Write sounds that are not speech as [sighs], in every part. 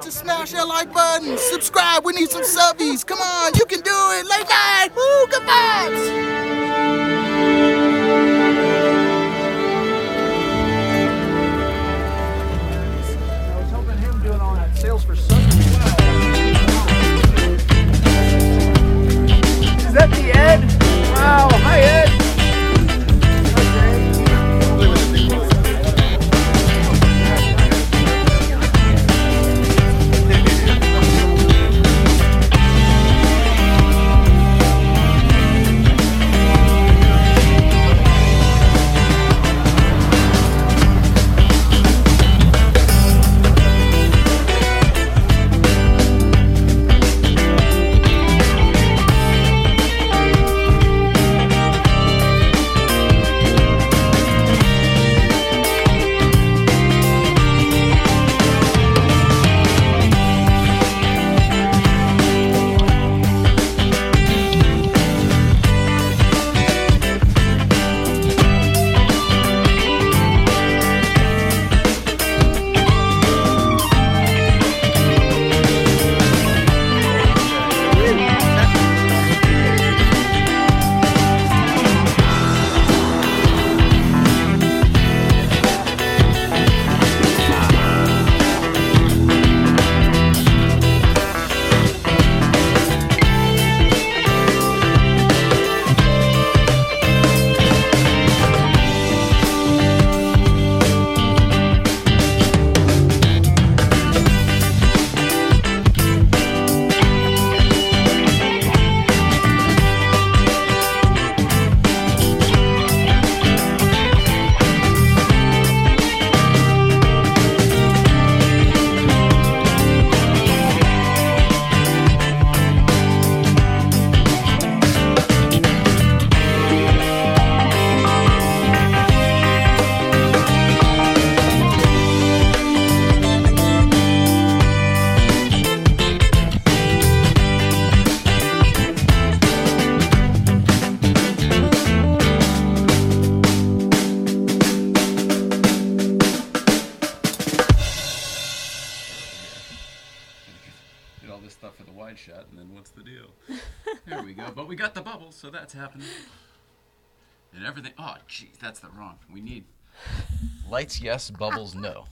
forget to smash that like button. Subscribe. We need some subbies. Come on, you can do it. Late night. Woo, good vibes. Sales for Sunday. Is that the Ed? Wow. Hi, Ed. Lights. Yes, bubbles. No.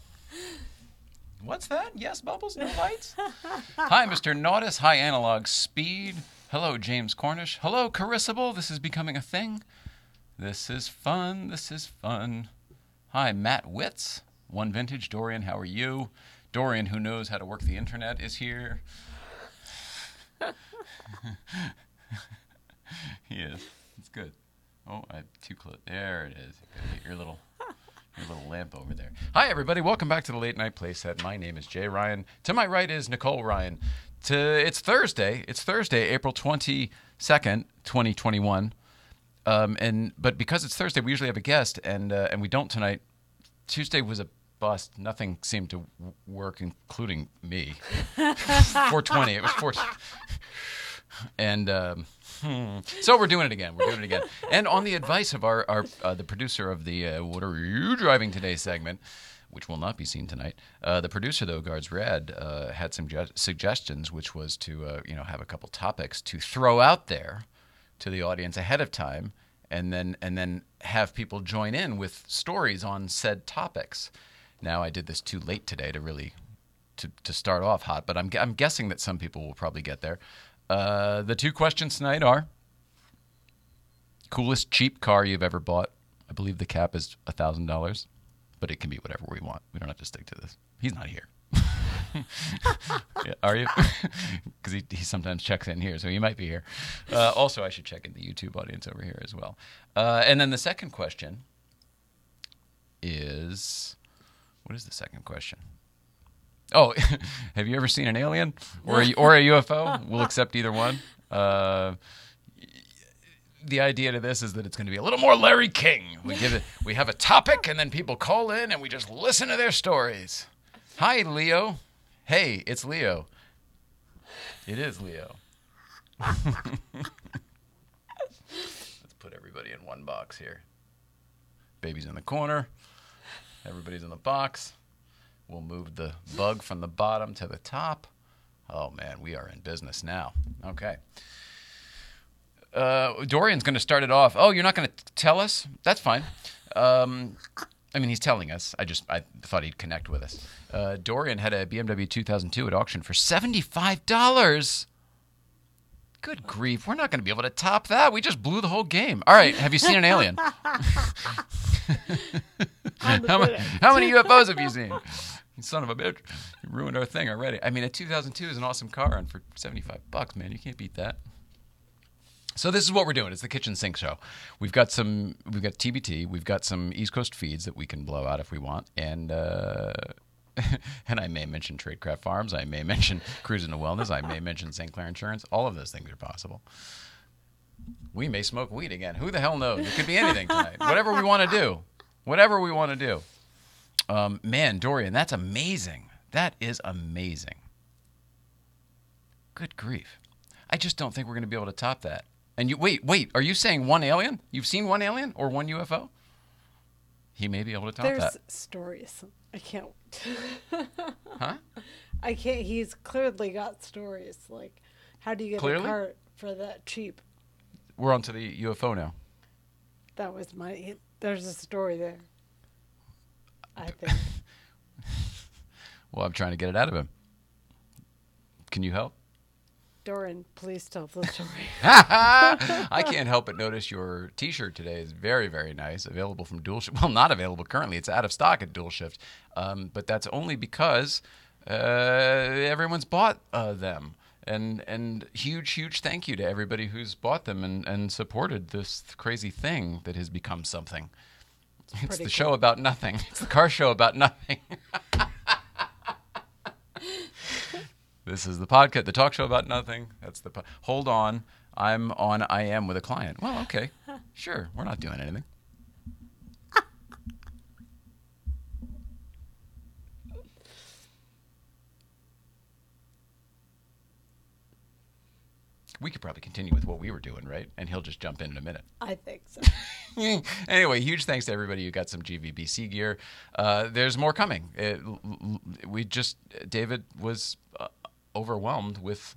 What's that? Yes, bubbles. No lights. Hi, [laughs] Mr. Nautis. Hi, Analog Speed. Hello, James Cornish. Hello, Carissable. This is becoming a thing. This is fun. This is fun. Hi, Matt Witz. One Vintage. Dorian, how are you? Dorian, who knows how to work the internet, is here. [laughs] he is. It's good. Oh, I too close. There it is. Gotta get your little your little lamp over there. Hi everybody, welcome back to the Late Night Playset. My name is Jay Ryan. To my right is Nicole Ryan. To it's Thursday. It's Thursday, April twenty second, twenty twenty one. Um, and but because it's Thursday, we usually have a guest, and uh, and we don't tonight. Tuesday was a bust. Nothing seemed to w- work, including me. [laughs] 420. It was 4. And um, [laughs] so we're doing it again. We're doing it again. And on the advice of our, our uh, the producer of the uh, "What Are You Driving Today" segment, which will not be seen tonight, uh, the producer though, Guards Red, uh, had some ju- suggestions, which was to uh, you know have a couple topics to throw out there to the audience ahead of time, and then and then have people join in with stories on said topics. Now I did this too late today to really to, to start off hot, but I'm, I'm guessing that some people will probably get there. Uh, the two questions tonight are coolest cheap car you've ever bought. I believe the cap is $1,000, but it can be whatever we want. We don't have to stick to this. He's not here. [laughs] Are you? [laughs] Because he, he sometimes checks in here, so he might be here. Uh, also, I should check in the YouTube audience over here as well. Uh, and then the second question is what is the second question? Oh, [laughs] have you ever seen an alien or a, or a UFO? We'll accept either one. Uh, the idea to this is that it's going to be a little more Larry King. We give it, we have a topic, and then people call in, and we just listen to their stories. Hi, Leo. Hey, it's Leo. It is Leo. [laughs] Let's put everybody in one box here. Baby's in the corner. Everybody's in the box. We'll move the bug from the bottom to the top. Oh man, we are in business now. Okay. Uh, Dorian's going to start it off. Oh, you're not going to tell us? That's fine. Um, I mean, he's telling us. I just I thought he'd connect with us. Uh, Dorian had a BMW 2002 at auction for seventy-five dollars. Good grief, we're not going to be able to top that. We just blew the whole game. All right, have you seen an alien? [laughs] [laughs] how, ma- how many [laughs] UFOs have you seen? [laughs] Son of a bitch, you ruined our thing already. I mean, a 2002 is an awesome car, and for 75 bucks, man, you can't beat that. So this is what we're doing. It's the kitchen sink show. We've got some. We've got TBT. We've got some East Coast feeds that we can blow out if we want, and uh, [laughs] and I may mention Tradecraft Farms. I may mention Cruising to Wellness. I may mention St. Clair Insurance. All of those things are possible. We may smoke weed again. Who the hell knows? It could be anything tonight. Whatever we want to do. Whatever we want to do. Um, man, Dorian, that's amazing. That is amazing. Good grief. I just don't think we're going to be able to top that. And you wait, wait, are you saying one alien? You've seen one alien or one UFO? He may be able to top There's that. stories. I can't. [laughs] Huh? I can't. He's clearly got stories. Like, how do you get Clearly? a cart for that cheap? We're on to the UFO now. That was my. There's a story there. I [laughs] think. Well, I'm trying to get it out of him. Can you help? Doran, please tell the story. [laughs] I can't help but notice your T-shirt today is very, very nice. Available from Dual Shift. [laughs] Well, not available currently. It's out of stock at Dual Shift, um, but that's only because uh, everyone's bought uh, them. And and huge, huge thank you to everybody who's bought them and, and supported this crazy thing that has become something. It's, pretty the cool. show about nothing. [laughs] It's the car show about nothing. [laughs] This is the podcast, the talk show about nothing. That's the. Po- Hold on, I'm on. I am with a client. Well, okay, sure. We're not doing anything. We could probably continue with what we were doing, right? And he'll just jump in in a minute. I think so. [laughs] anyway, huge thanks to everybody who got some GVBC gear. Uh, there's more coming. It, we just David was uh, overwhelmed with.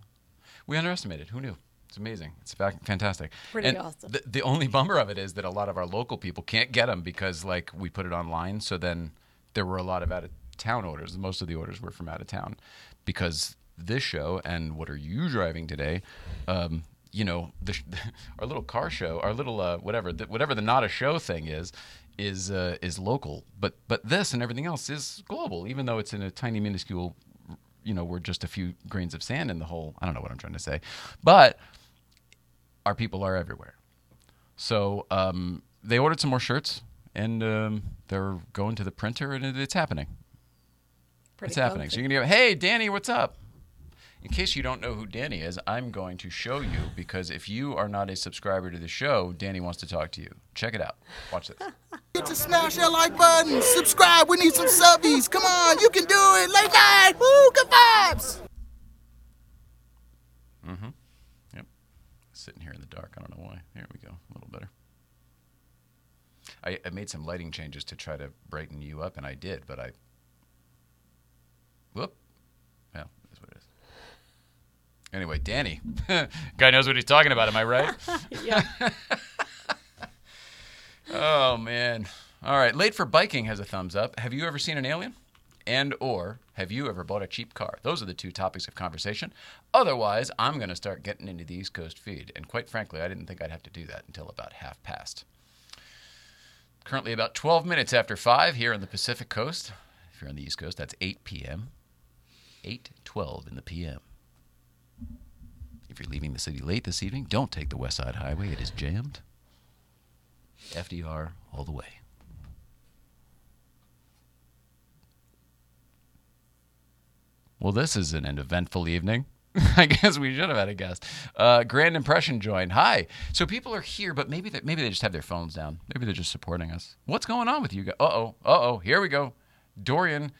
We underestimated. Who knew? It's amazing. It's fantastic. Pretty And awesome. The, the only bummer of it is that a lot of our local people can't get them because like we put it online. So then there were a lot of out of town orders. Most of the orders were from out of town because this show and what are you driving today? Um, you know, the, [laughs] our little car show, our little uh, whatever, the, whatever the not a show thing is, is uh, is local. But but this and everything else is global, even though it's in a tiny minuscule. You know, we're just a few grains of sand in the whole. I don't know what I'm trying to say, but our people are everywhere. So um, they ordered some more shirts, and um, they're going to the printer, and it, it's happening. Pretty it's happening. So you're gonna go, hey, Danny, what's up? In case you don't know who Danny is, I'm going to show you because if you are not a subscriber to the show, Danny wants to talk to you. Check it out. Watch this. Get to smash that like button. Subscribe. We need some subbies. Come on, you can do it. Late night. Woo, good vibes. Mhm. Yep. Sitting here in the dark. I don't know why. There we go. A little better. I, I made some lighting changes to try to brighten you up, and I did, but I. Whoop. Well, that's what it is. Anyway, Danny. [laughs] Guy knows what he's talking about, am I right? [laughs] yeah. [laughs] Oh man. All right. Late for biking has a thumbs up. Have you ever seen an alien? And or have you ever bought a cheap car? Those are the two topics of conversation. Otherwise, I'm going to start getting into the East Coast feed. And quite frankly, I didn't think I'd have to do that until about half past. Currently about 12 minutes after 5 here on the Pacific Coast. If you're on the East Coast, that's 8 p.m. 8:12 in the p.m. You're leaving the city late this evening, don't take the West Side Highway. It is jammed. FDR all the way. Well, this is an eventful evening. [laughs] I guess we should have had a guest. Uh, Grand Impression joined. Hi. So people are here, but maybe they, maybe they just have their phones down. Maybe they're just supporting us. What's going on with you guys? Uh oh. Uh oh. Here we go. Dorian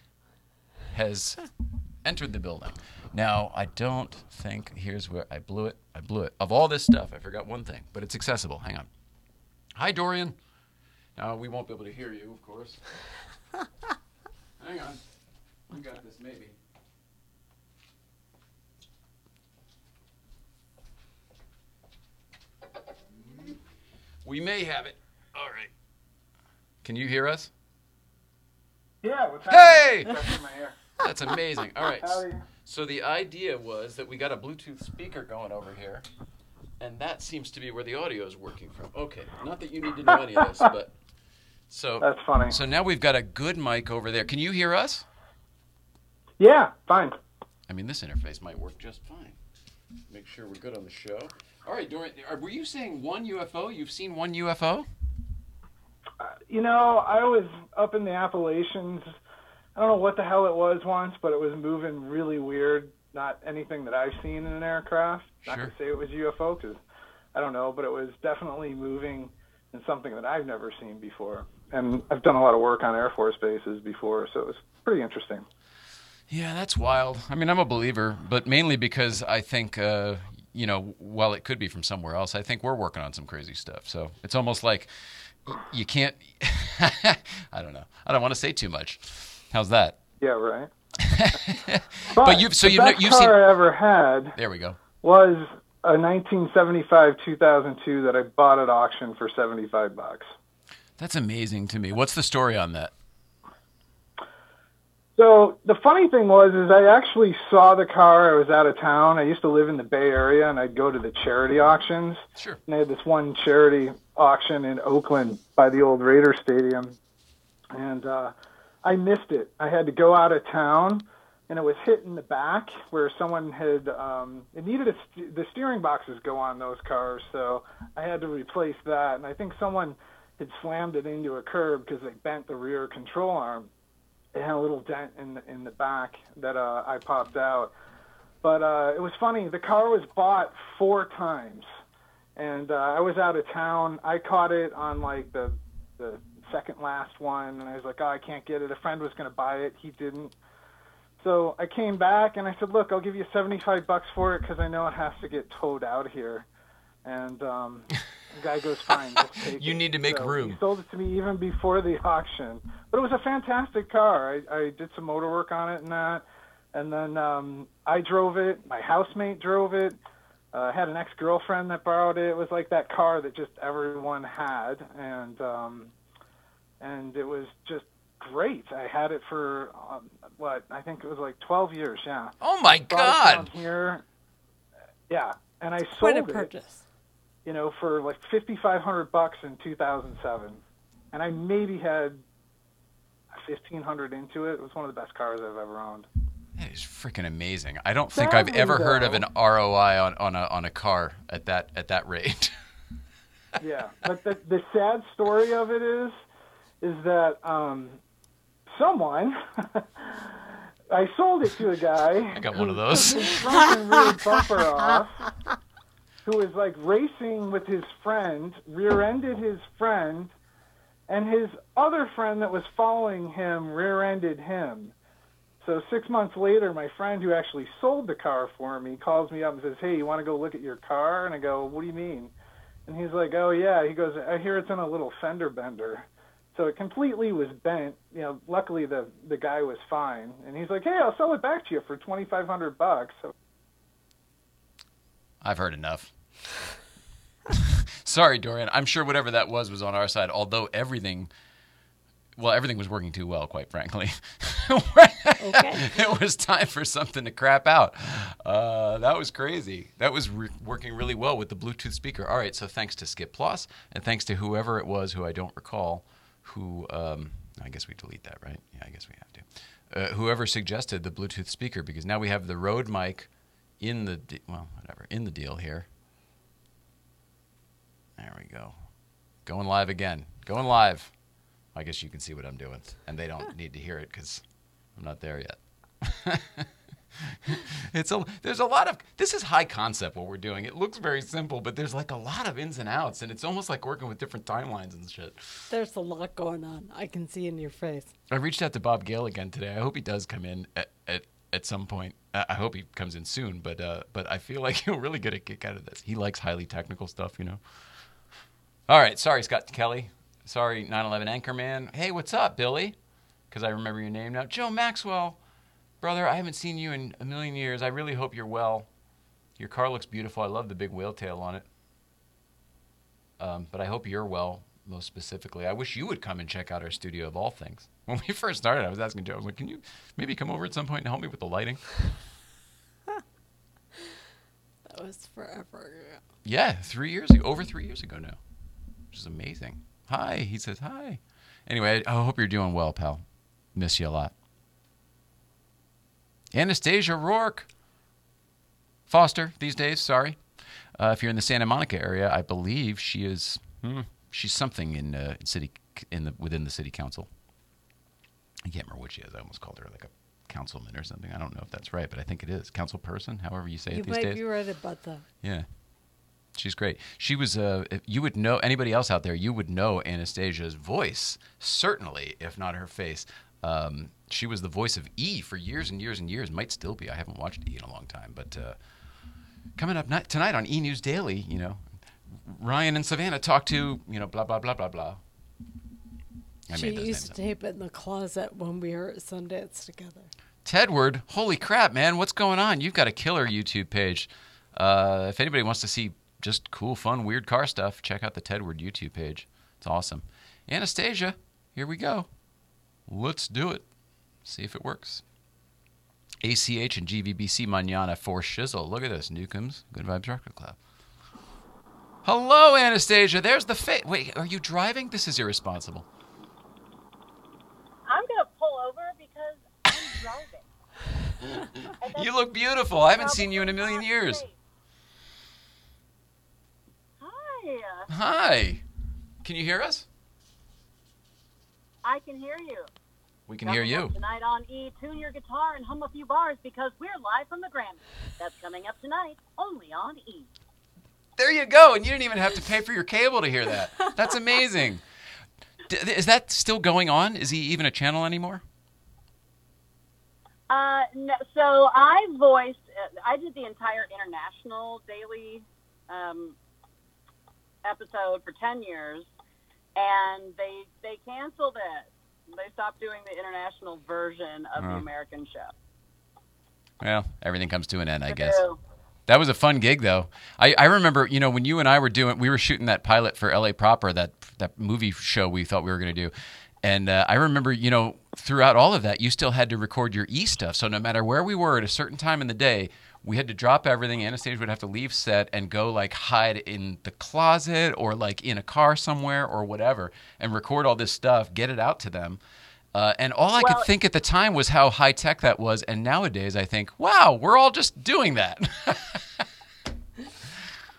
has entered the building. Now, I don't think here's where I blew it. I blew it. Of all this stuff, I forgot one thing, but it's accessible. Hang on. Hi, Dorian. Now, we won't be able to hear you, of course. [laughs] Hang on. You got this, maybe. We may have it. All right. Can you hear us? Yeah, what's happening? Hey! That's in my ear. That's amazing. All right. So the idea was that we got a Bluetooth speaker going over here, and that seems to be where the audio is working from. Okay. Not that you need to know any of this, [laughs] but so That's funny. so now we've got a good mic over there. Can you hear us? Yeah, fine. I mean, this interface might work just fine. Make sure we're good on the show. All right, Dorian, are- were you saying one UFO? You've seen one UFO? Uh, you know, I was up in the Appalachians. I don't know what the hell it was once, but it was moving really weird. Not anything that I've seen in an aircraft. Not Sure. to say it was UFO because I don't know, but it was definitely moving in something that I've never seen before. And I've done a lot of work on Air Force bases before, so it was pretty interesting. Yeah, that's wild. I mean, I'm a believer, but mainly because I think, uh, you know, while it could be from somewhere else, I think we're working on some crazy stuff. So it's almost like you can't. [laughs] I don't know. I don't want to say too much. How's that? Yeah, right. [laughs] But you've- so the you've you've car seen- I ever had There we go. was a 1975 2002 that I bought at auction for 75 bucks. That's amazing to me. What's the story on that? So the funny thing was, is I actually saw the car. I was out of town. I used to live in the Bay Area, and I'd go to the charity auctions. Sure. And they had this one charity auction in Oakland by the old Raider Stadium, and uh, I missed it. I had to go out of town, and it was hit in the back where someone had. Um, it needed a st- the steering boxes go on those cars, so I had to replace that. And I think someone had slammed it into a curb because they bent the rear control arm it had a little dent in the, in the back that uh, I popped out. But uh, it was funny. The car was bought four times, and uh, I was out of town. I caught it on like the the second last one, and I was like, oh, I can't get it. A friend was going to buy it. He didn't. So I came back and I said, look, I'll give you 75 bucks for it because I know it has to get towed out here. And um, the guy goes, fine, just take [laughs] You it." need to make So room. He sold it to me even before the auction. But it was a fantastic car. I, I did some motor work on it and that. And then um, I drove it. My housemate drove it. Uh, I had an ex-girlfriend that borrowed it. It was like that car that just everyone had, and um, and it was just great. I had it for um, what I think it was like 12 years. Yeah. Oh my Brought it down God! Here. Yeah, and I sold Quite sold a it purchase. you know, for like fifty five hundred bucks in two thousand seven, and I maybe had fifteen hundred into it. It was one of the best cars I've ever owned. That is freaking amazing. I don't think I've Sadly, ever heard of an ROI on, on a on a car at that at that rate. [laughs] Yeah, but the the sad story of it is, is that um, someone. [laughs] I sold it to a guy. I got one of those. rear bumper off, who was like racing with his friend, rear-ended his friend, and his other friend that was following him rear-ended him. So six months later, my friend who actually sold the car for me calls me up and says, "Hey, you want to go look at your car?" And I go, "What do you mean?" And he's like, "Oh yeah." He goes, "I hear it's in a little fender bender." So it completely was bent. You know, luckily the the guy was fine, and he's like, "Hey, I'll sell it back to you for twenty five hundred bucks." So I've heard enough. [laughs] Sorry, Dorian. I'm sure whatever that was was on our side. Although everything, well, everything was working too well, quite frankly. [laughs] Okay. it was time for something to crap out. Uh, that was crazy. That was re- working really well with the Bluetooth speaker. All right, so thanks to Skip Ploss Plus, and thanks to whoever it was who I don't recall, who um, I guess we delete that, right? Yeah, I guess we have to. Uh, whoever suggested the Bluetooth speaker, because now we have the Rode mic in the de- well, whatever, in the deal here. There we go. Going live again. Going live. I guess you can see what I'm doing, and they don't need to hear it because I'm not there yet. [laughs] [laughs] it's a there's a lot of this is high concept what we're doing. It looks very simple, but there's like a lot of ins and outs, and it's almost like working with different timelines and shit. There's a lot going on. I can see in your face. I reached out to Bob Gale again today. I hope he does come in at at, at some point. I hope he comes in soon, but uh, but I feel like [laughs] he'll really get a kick out of this. He likes highly technical stuff, you know. All right, sorry, Scott Kelly. Sorry, 9/11 Anchorman. Hey, what's up, Billy? Because I remember your name now, Joe Maxwell. Brother, I haven't seen you in a million years. I really hope you're well. Your car looks beautiful. I love the big whale tail on it. Um, but I hope you're well, most specifically. I wish you would come and check out our studio of all things. [laughs] When we first started, I was asking Joe, I was like, can you maybe come over at some point and help me with the lighting? [laughs] That was forever ago. Yeah, three years ago, over three years ago now, which is amazing. Hi, he says hi. Anyway, I hope you're doing well, pal. Miss you a lot. Anastasia Rourke. Foster these days, sorry. Uh, if you're in the Santa Monica area, I believe she is. Hmm, she's something in, uh, city in the within the city council. I can't remember what she is. I almost called her like a councilman or something. I don't know if that's right, but I think it is council person. However you say You it these days. You might be right about that. Yeah. She's great. She was, uh, if you would know, anybody else out there, you would know Anastasia's voice, certainly, if not her face. Um, she was the voice of E for years and years and years, might still be. I haven't watched E in a long time. But uh, coming up ni- tonight on E News Daily, you know, Ryan and Savannah talk to, you know, blah, blah, blah, blah, blah. I she used to tape it in the closet when we were at Sundance together. Tedward, holy crap, man, what's going on? You've got a killer YouTube page. Uh, if anybody wants to see just cool, fun, weird car stuff, check out the Tedward YouTube page. It's awesome. Anastasia, here we go. Let's do it. See if it works. ACH and GVBC Manana for Shizzle. Look at this. Newcomb's Good Vibes Record Club. Hello, Anastasia. There's the face. Wait, are you driving? This is irresponsible. I'm gonna pull over because I'm driving. [laughs] You look beautiful. I haven't seen you in a million years. Hi, Hi. Can you hear us? I can hear you. We can hear Coming you. Tonight on E, tune your guitar and hum a few bars because we're live from the Grammy. That's coming up tonight, only on E. There you go. And you didn't even have to pay for your cable to hear that. That's amazing. [laughs] D- is that still going on? Is he even a channel anymore? Uh, no, so I voiced, uh, I did the entire international daily um, episode for 10 years, and they they canceled it. They stopped doing the international version of the. American show. Well, everything comes to an end, I guess. That was a fun gig, though. I, I remember, you know, when you and I were doing, we were shooting that pilot for LA Proper, that that movie show we thought we were going to do, and uh, I remember, you know, throughout all of that, you still had to record your E stuff. So no matter where we were at a certain time in the day, we had to drop everything. Anastasia would have to leave set and go like hide in the closet or like in a car somewhere or whatever, and record all this stuff, get it out to them. Uh, and all I could think at the time was how high tech that was. And nowadays, I think, wow, we're all just doing that. [laughs]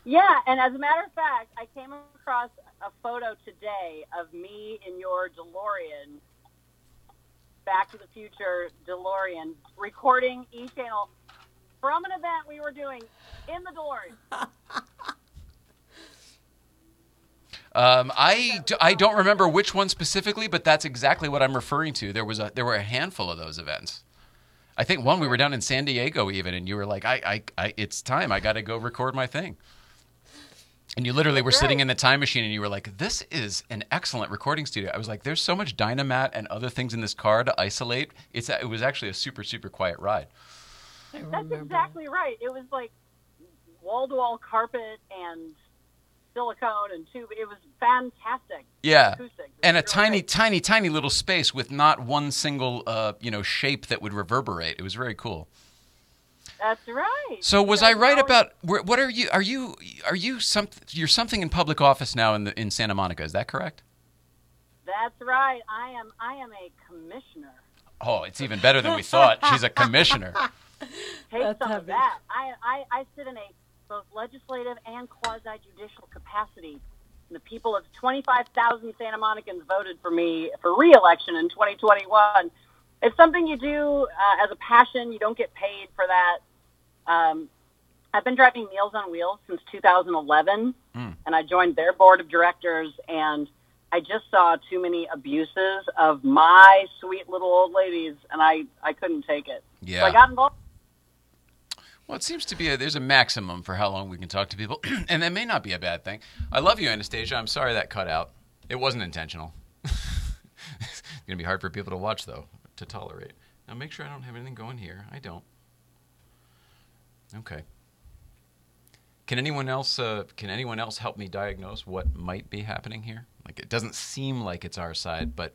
yeah, and as a matter of fact, I came across a photo today of me in your DeLorean, Back to the Future DeLorean, recording E channel from an event we were doing in the DeLorean. Um, I, d- I don't remember which one specifically, but that's exactly what I'm referring to. There was a there were a handful of those events. I think one we were down in San Diego even, and you were like, I, I, I it's time. I got to go record my thing. And you literally were sitting in the time machine, and you were like, "This is an excellent recording studio." I was like, "There's so much Dynamat and other things in this car to isolate." It's it was actually a super super quiet ride. I That's exactly right. It was like wall to wall carpet and silicone and tube. It was fantastic. Yeah, Acoustic. And a tiny, great. tiny, tiny little space with not one single, uh, you know, shape that would reverberate. It was very cool. That's right. So was Because I right now- about what are you? Are you are you some? You're something in public office now in the in Santa Monica. Is that correct? That's right. I am. I am a commissioner. Oh, it's even better than we thought. She's a commissioner. [laughs] Take That's some heavy. of that. I, I, I sit in a both legislative and quasi judicial capacity. And the people of 25,000 Santa Monicans voted for me for re-election in 2021. It's something you do uh, as a passion. You don't get paid for that. Um, I've been driving Meals on Wheels since 2011, Mm. and I joined their board of directors. And I just saw too many abuses of my sweet little old ladies, and I, I couldn't take it. So I got involved. Well, it seems to be a, there's a maximum for how long we can talk to people, [clears throat] and that may not be a bad thing. I love you, Anastasia. I'm sorry that cut out. It wasn't intentional. it's [laughs] gonna be hard for people to watch though to tolerate. Now make sure I don't have anything going here. I don't. Okay. Can anyone else uh, can anyone else help me diagnose what might be happening here? Like it doesn't seem like it's our side, but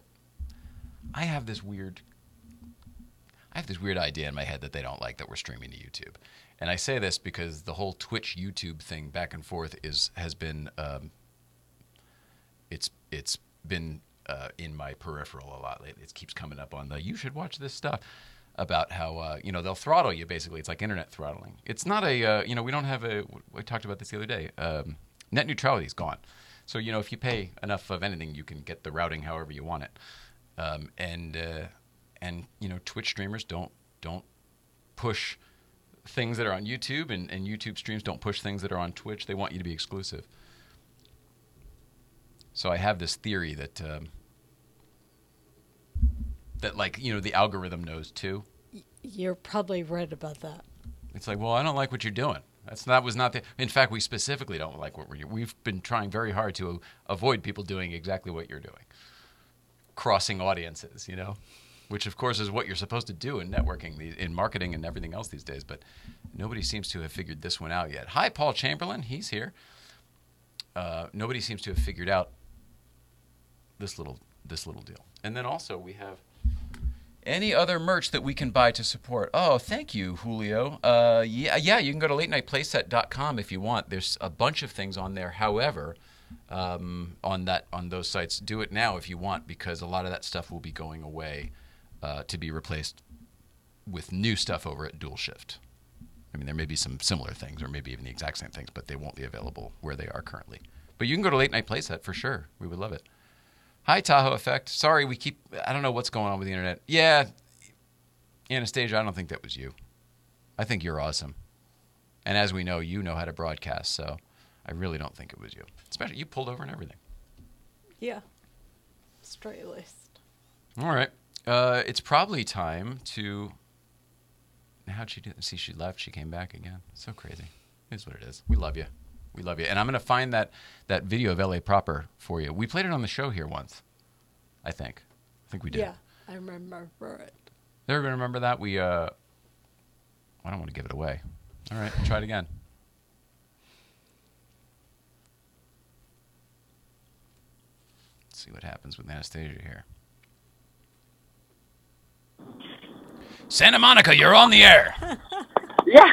I have this weird I have this weird idea in my head that they don't like that we're streaming to YouTube. And I say this because the whole Twitch YouTube thing back and forth is has been um, it's it's been uh, in my peripheral a lot lately. It keeps coming up on the you should watch this stuff about how uh, you know they'll throttle you basically. It's like internet throttling. It's not a uh, you know we don't have a we talked about this the other day. Um, net neutrality is gone. So you know if you pay enough of anything, you can get the routing however you want it. Um, and uh, and you know Twitch streamers don't don't push things that are on YouTube, and, and YouTube streams don't push things that are on Twitch. They want you to be exclusive. So I have this theory that um, that like you know the algorithm knows too. You're probably right about that. It's like, well, I don't like what you're doing. That's that was not the. In fact, we specifically don't like what we're. We've been trying very hard to avoid people doing exactly what you're doing, crossing audiences. You know, which of course is what you're supposed to do in networking, in marketing, and everything else these days. But nobody seems to have figured this one out yet. Hi, Paul Chamberlain. He's here. Uh, nobody seems to have figured out this little this little deal. And then also we have any other merch that we can buy to support. Oh, thank you, Julio. Uh, yeah, yeah, you can go to latenightplayset.com if you want. There's a bunch of things on there. However, um, on that on those sites, do it now if you want because a lot of that stuff will be going away uh, to be replaced with new stuff over at Dual Shift. I mean, there may be some similar things, or maybe even the exact same things, but they won't be available where they are currently. But you can go to Late Night Playset for sure. We would love it. Hi, Tahoe Effect. Sorry, we keep. I don't know what's going on with the internet. Yeah, Anastasia, I don't think that was you. I think you're awesome. And as we know, you know how to broadcast, so I really don't think it was you. Especially you pulled over and everything. Yeah. Straight laced. All right. Uh, it's probably time to. How'd she do? See, she left. She came back again. So crazy. It is what it is. We love you. We love you. And I'm going to find that, that video of LA Proper for you. We played it on the show here once, I think. I think we did. Yeah, I remember it. They're to remember that. We, uh, I don't want to give it away. All right, try it again. Let's see what happens with Anastasia here. Santa Monica, you're on the air. [laughs] Yeah,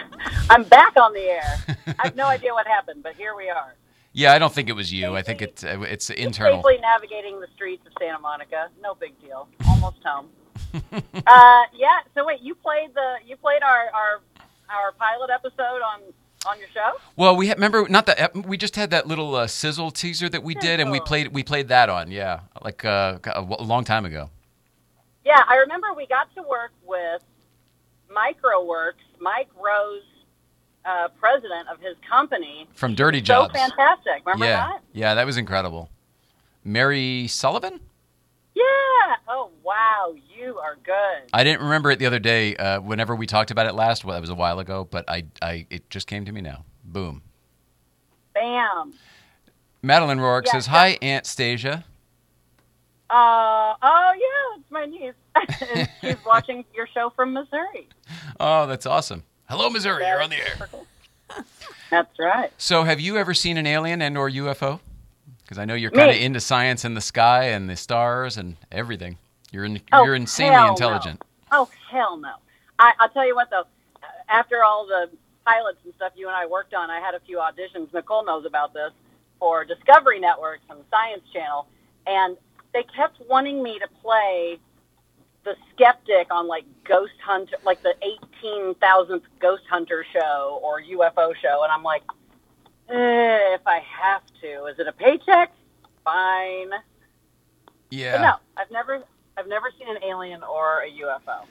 I'm back on the air. I have no idea what happened, but here we are. Yeah, I don't think it was you. I think it's uh, it's internal. Safely navigating the streets of Santa Monica. No big deal. Almost home. [laughs] uh, yeah. So wait, you played the you played our our our pilot episode on on your show? Well, we had, remember not that we just had that little uh, sizzle teaser that we did, and we Sizzle. played we played that on. Yeah, like uh, a long time ago. Yeah, I remember we got to work with mikeroweWORKS, Mike Rowe's, uh, president of his company. From Dirty Jobs. So fantastic. Remember yeah, that? yeah, that was incredible. Mary Sullivan. Yeah. Oh, wow. You are good. I didn't remember it the other day. Uh, whenever we talked about it last, well, that was a while ago, but I, I, it just came to me now. Boom. Bam. Madeline Rourke Yeah, says, "Hi, Aunt Stasia." Uh, oh, yeah, it's my niece. [laughs] And She's [laughs] watching your show from Missouri. Oh, that's awesome. Hello, Missouri. You're on the air. [laughs] That's right. So, have you ever seen an alien and/or UFO? Because I know you're kind of into science and the sky and the stars and everything. You're in, Oh, you're insanely hell no. intelligent. Oh hell no! I, I'll tell you what though. After all the pilots and stuff you and I worked on, I had a few auditions. Nicole knows about this for Discovery Networks and the Science Channel, and they kept wanting me to play the skeptic on like Ghost Hunter, like the eighteen thousandth Ghost Hunter show or UFO show, and I'm like, eh, if I have to, is it a paycheck? Fine. Yeah. But no, I've never, I've never seen an alien or a UFO.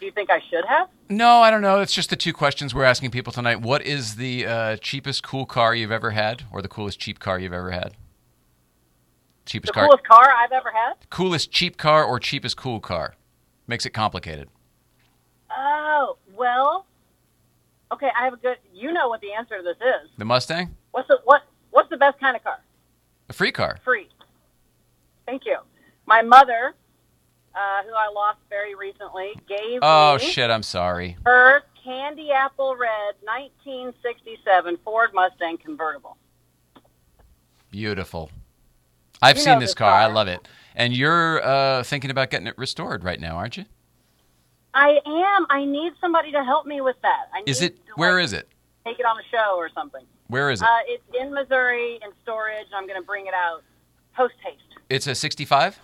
Do you think I should have? No, I don't know. It's just the two questions we're asking people tonight. What is the uh, cheapest cool car you've ever had, or the coolest cheap car you've ever had? Cheapest The car, coolest car I've ever had? coolest cheap car, or cheapest cool car? Makes it complicated. Oh, well, okay. I have a good. You know what the answer to this is. The Mustang, What's the what? What's the best kind of car? a free car. Free. Thank you. My mother uh, who I lost very recently, gave Oh me shit! I'm sorry. her candy apple red 1967 Ford Mustang convertible. Beautiful. I've You seen this this car. I love it. And you're uh, thinking about getting it restored right now, aren't you? I am. I need somebody to help me with that. I Is it? To, Where like, is it? Take it on a show or something. Where is it? Uh, it's in Missouri in storage. I'm going to bring it out post haste. It's a 65?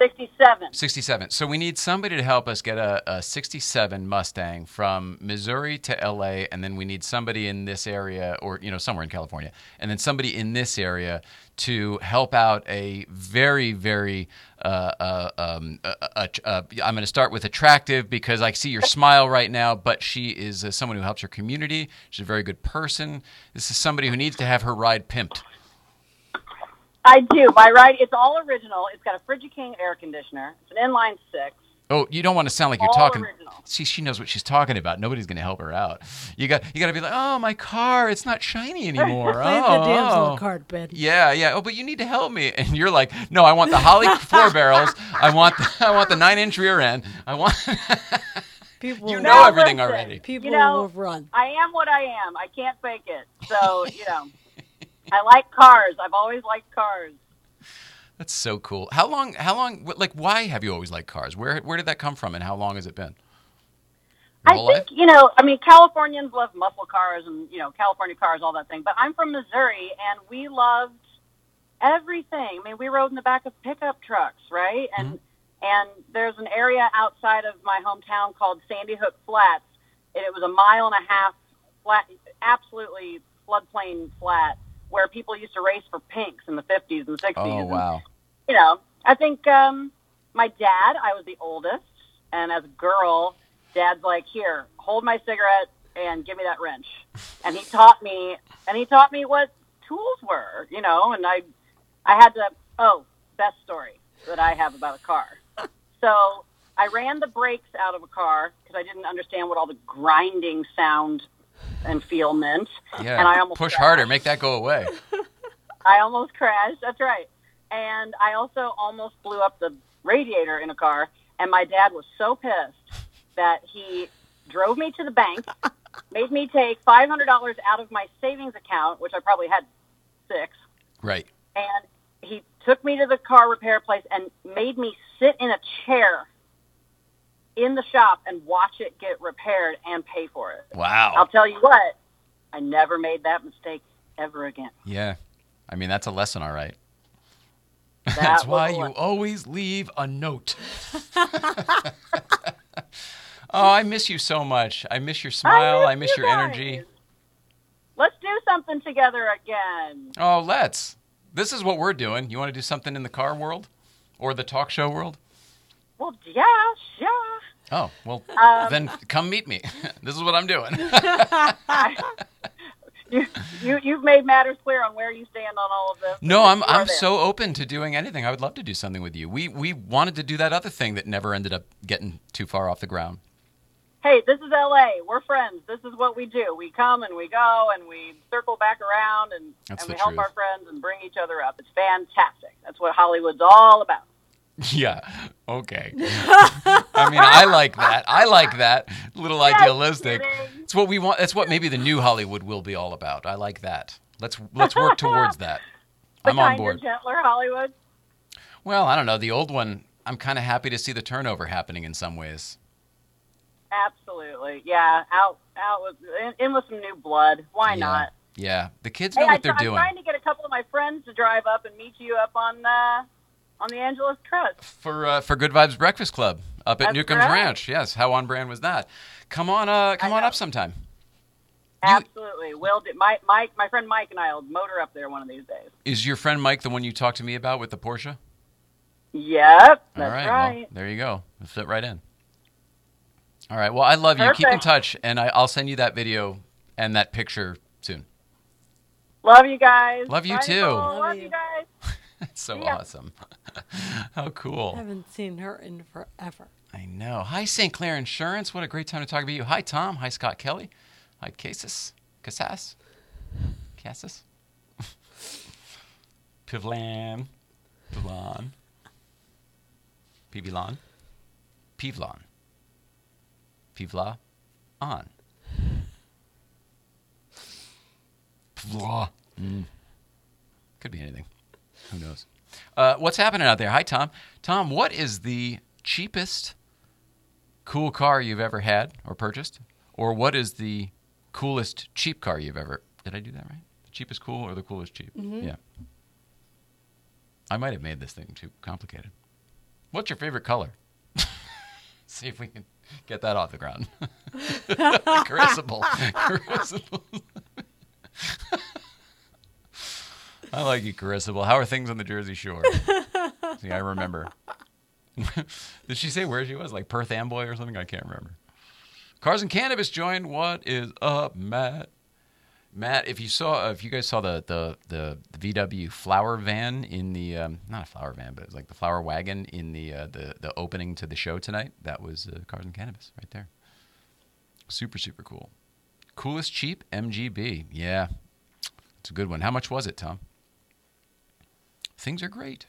67. 67. So we need somebody to help us get a, a 67 Mustang from Missouri to LA, and then we need somebody in this area, or you know, somewhere in California, and then somebody in this area to help out a very, very. Uh, uh, um, uh, uh, uh, I'm going to start with attractive because I see your [laughs] smile right now, but she is uh, someone who helps her community. She's a very good person. This is somebody who needs to have her ride pimped. I do. My ride, it's all original. It's got a Frigiking air conditioner. It's an inline six. Oh, you don't want to sound like you're All talking. original. See, she knows what she's talking about. Nobody's going to help her out. You got you got to be like, "Oh, my car, it's not shiny [laughs] anymore." Play oh, the damsel oh. card bed. Yeah, yeah. Oh, but you need to help me. And you're like, "No, I want the Holley four [laughs] barrels. I want the, I want the 9-inch rear end. I want [laughs] People You know Now, everything listen, already. People you know, will run. I am what I am. I can't fake it. So, you know, I like cars. I've always liked cars. That's so cool. How long how long like why have you always liked cars? Where where did that come from and how long has it been? I think, life? you know, I mean, Californians love muscle cars and, you know, California cars, all that thing. But I'm from Missouri and we loved everything. I mean, we rode in the back of pickup trucks, right? And mm-hmm. and there's an area outside of my hometown called Sandy Hook Flats. And it was a mile and a half flat, absolutely floodplain flat, where people used to race for pinks in the 50s and 60s. Oh, wow. You know, I think um, my dad, I was the oldest, and as a girl, dad's like, here, hold my cigarette and give me that wrench. And he taught me, and he taught me what tools were, you know, and I, I had to, oh, best story that I have about a car. [laughs] So I ran the brakes out of a car because I didn't understand what all the grinding sound and feel meant. Yeah. And I almost push crashed. harder, make that go away. [laughs] I almost crashed. That's right. And I also almost blew up the radiator in a car. And my dad was so pissed that he drove me to the bank, [laughs] made me take $500 out of my savings account, which I probably had six, Right. and he took me to the car repair place and made me sit in a chair in the shop and watch it get repaired and pay for it. Wow. I'll tell you what, I never made that mistake ever again. Yeah. I mean, that's a lesson, all right. That That's why you always leave a note. [laughs] oh, I miss you so much. I miss your smile. I miss you your guys. energy. Let's do something together again. Oh, let's. This is what we're doing. You want to do something in the car world or the talk show world? Well, yeah, sure. Oh, well, Um, then come meet me. [laughs] this is what I'm doing. [laughs] You, you, you've made matters clear on where you stand on all of this. no, I'm I'm there. so open to doing anything. I would love to do something with you. We we wanted to do that other thing that never ended up getting too far off the ground. Hey, this is LA. We're friends. This is what we do. We come and we go and we circle back around and, That's and we help truth. our friends and bring each other up. It's fantastic. That's what Hollywood's all about. [laughs] Yeah. Okay. I mean, I like that. I like that. A little idealistic. kidding. It's what we want. That's what maybe the new Hollywood will be all about. I like that. Let's let's work [laughs] towards that. I'm on board. gentler Hollywood. Well, I don't know. The old one. I'm kind of happy to see the turnover happening in some ways. Absolutely. Yeah. Out, out with, in, in with some new blood. Why Yeah. not? Yeah. The kids Hey, know I, what they're doing. I'm trying to get a couple of my friends to drive up and meet you up on uh, on the Angeles Crest. for uh, for Good Vibes Breakfast Club up at That's Newcomb's right. Ranch. Yes, how on brand was that? Come on, uh, come on up sometime. Absolutely. Will do. My, Mike, my friend Mike and I will motor up there one of these days. Is your friend Mike the one you talked to me about with the Porsche? Yep. That's All right, right. well, there you go. It'll fit right in. All right. Well, I love you. Keep in touch, and I, I'll send you that video and that picture soon. Love you guys. Love you Bye, too. Nicole. Love Love you. you guys. [laughs] It's so awesome. [laughs] How cool. I haven't seen her in forever. I know. Hi, St. Clair Insurance. What a great time to talk about you. Hi, Tom. Hi, Scott Kelly. Hi, Casas. Casas. Casas. [laughs] Pivlan. Pivlan. Pivlon. Pivlon. Pivla on. Pivla. Mm. Could be anything. Who knows? Uh, what's happening out there? Hi, Tom. Tom, what is the cheapest cool car you've ever had or purchased? Or what is the coolest cheap car you've ever? Did I do that right? The cheapest cool or the coolest cheap? Yeah. I might have made this thing too complicated. What's your favorite color? [laughs] See if we can get that off the ground. [laughs] [laughs] Caressable. Caressable. [laughs] I like you, Caressable. How are things on the Jersey Shore? [laughs] See, I remember. [laughs] Did she say where she was? Like Perth Amboy or something? I can't remember. Cars and Cannabis joined. What is up, Matt? Matt, if you saw, if you guys saw the the the, the VW flower van in the um, not a flower van, but it was like the flower wagon in the uh, the the opening to the show tonight, that was uh, Cars and Cannabis right there. Super super cool. Coolest cheap MGB. Yeah, it's a good one. How much was it, Tom? Things are great.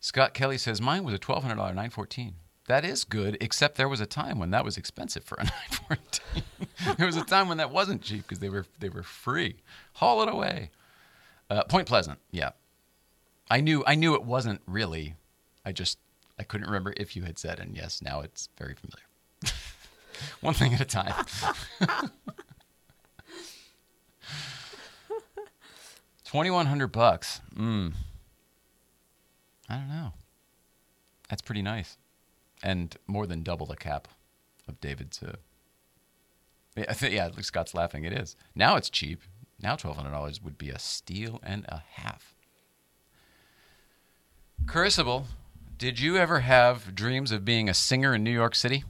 Scott Kelly says mine was a twelve hundred dollar nine fourteen. That is good, except there was a time when that was expensive for a [laughs] 914. there was a time when that wasn't cheap because they were they were free. Haul it away. Uh, Point Pleasant, yeah. I knew I knew it wasn't really. I just I couldn't remember if you had said, and yes, now it's very familiar. [laughs] One thing at a time. [laughs] Twenty one hundred bucks. Mm. I don't know. That's pretty nice and more than double the cap of David's. Uh, yeah, think, yeah, Scott's laughing. It is now. It's cheap. Now twelve hundred dollars would be a steal and a half. Crucible, did you ever have dreams of being a singer in New York City?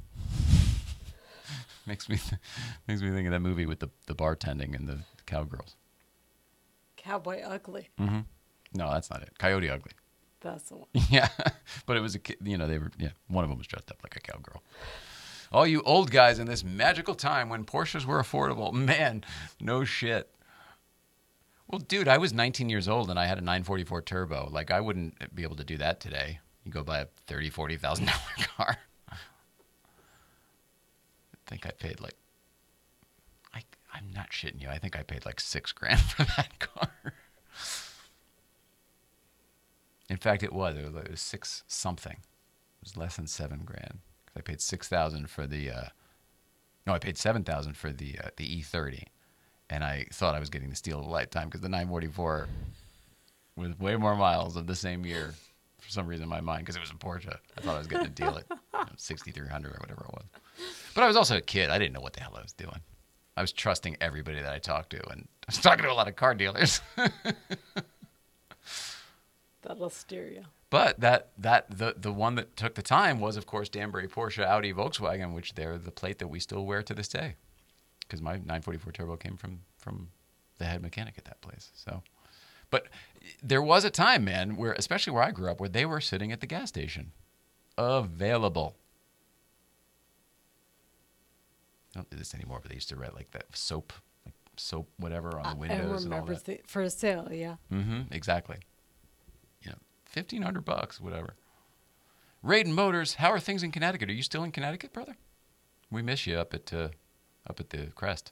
[laughs] makes me th- makes me think of that movie with the the bartending and the cowgirls. Cowboy Ugly. Mm-hmm. No, that's not it. Coyote Ugly. That's the one. [laughs] Yeah, but it was a you know they were yeah one of them was dressed up like a cowgirl. All you old guys in this magical time when Porsches were affordable, [laughs] man, no shit. Well, dude, I was 19 years old and I had a 944 turbo. Like I wouldn't be able to do that today. You go buy a 30, 40 thousand dollar [laughs] car. I think I paid like I I'm not shitting you. I think I paid like six grand for that car. In fact, it was. It was, it was six something. It was less than seven grand. 'Cause I paid six thousand for the. Uh, no, I paid seven thousand for the uh, the E30, and I thought I was getting the steal of a lifetime because the 944 with way more miles of the same year. For some reason in my mind, because it was a Porsche, I thought I was getting a deal at you know, [laughs] 6,300 or whatever it was. But I was also a kid. I didn't know what the hell I was doing. I was trusting everybody that I talked to, and I was talking to a lot of car dealers. [laughs] That'll steer you. But that that the the one that took the time was, of course, Danbury, Porsche, Audi, Volkswagen, which they're the plate that we still wear to this day, because my 944 Turbo came from from the head mechanic at that place. So, but there was a time, man, where especially where I grew up, where they were sitting at the gas station, available. I don't do this anymore, but they used to write like that soap, like soap, whatever, on the I windows and all remember that. the, for sale, yeah. Mm-hmm. Exactly. Fifteen hundred bucks, whatever. Raiden Motors. How are things in Connecticut? Are you still in Connecticut, brother? We miss you up at uh, up at the crest.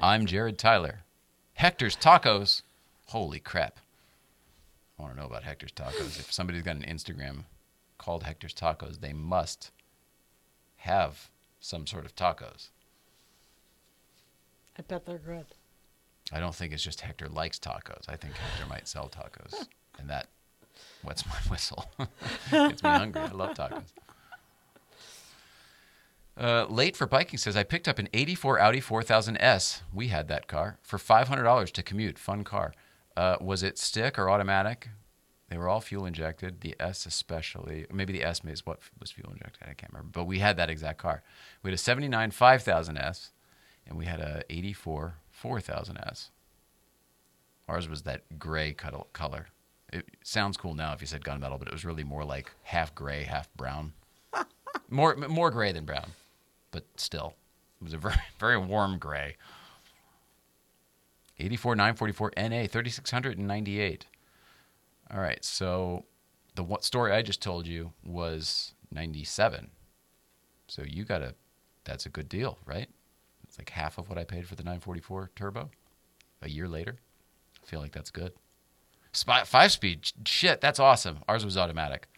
I'm Jared Tyler. Hector's Tacos. Holy crap! I want to know about Hector's Tacos. If somebody's got an Instagram called Hector's Tacos, they must have some sort of tacos. I bet they're good. I don't think it's just Hector likes tacos. I think Hector might sell tacos, and that wets my [laughs] whistle. [laughs] Gets me hungry. I love tacos. Uh, Late for biking says I picked up an '84 Audi 4000S. We had that car for $500 to commute. Fun car. Uh, was it stick or automatic? They were all fuel injected. The S especially. Maybe the S is what was fuel injected. I can't remember. But we had that exact car. We had a '79 5000S, and we had a '84 4000S. Ours was that gray color. It sounds cool now if you said gunmetal, but it was really more like half gray, half brown. [laughs] more more gray than brown, but still, it was a very [laughs] very warm gray. 84 944 NA 3698. All right, so the what story I just told you was 97. So you got a that's a good deal, right? Like half of what I paid for the 944 turbo a year later. I feel like that's good. Spy, five speed, shit, that's awesome. Ours was automatic.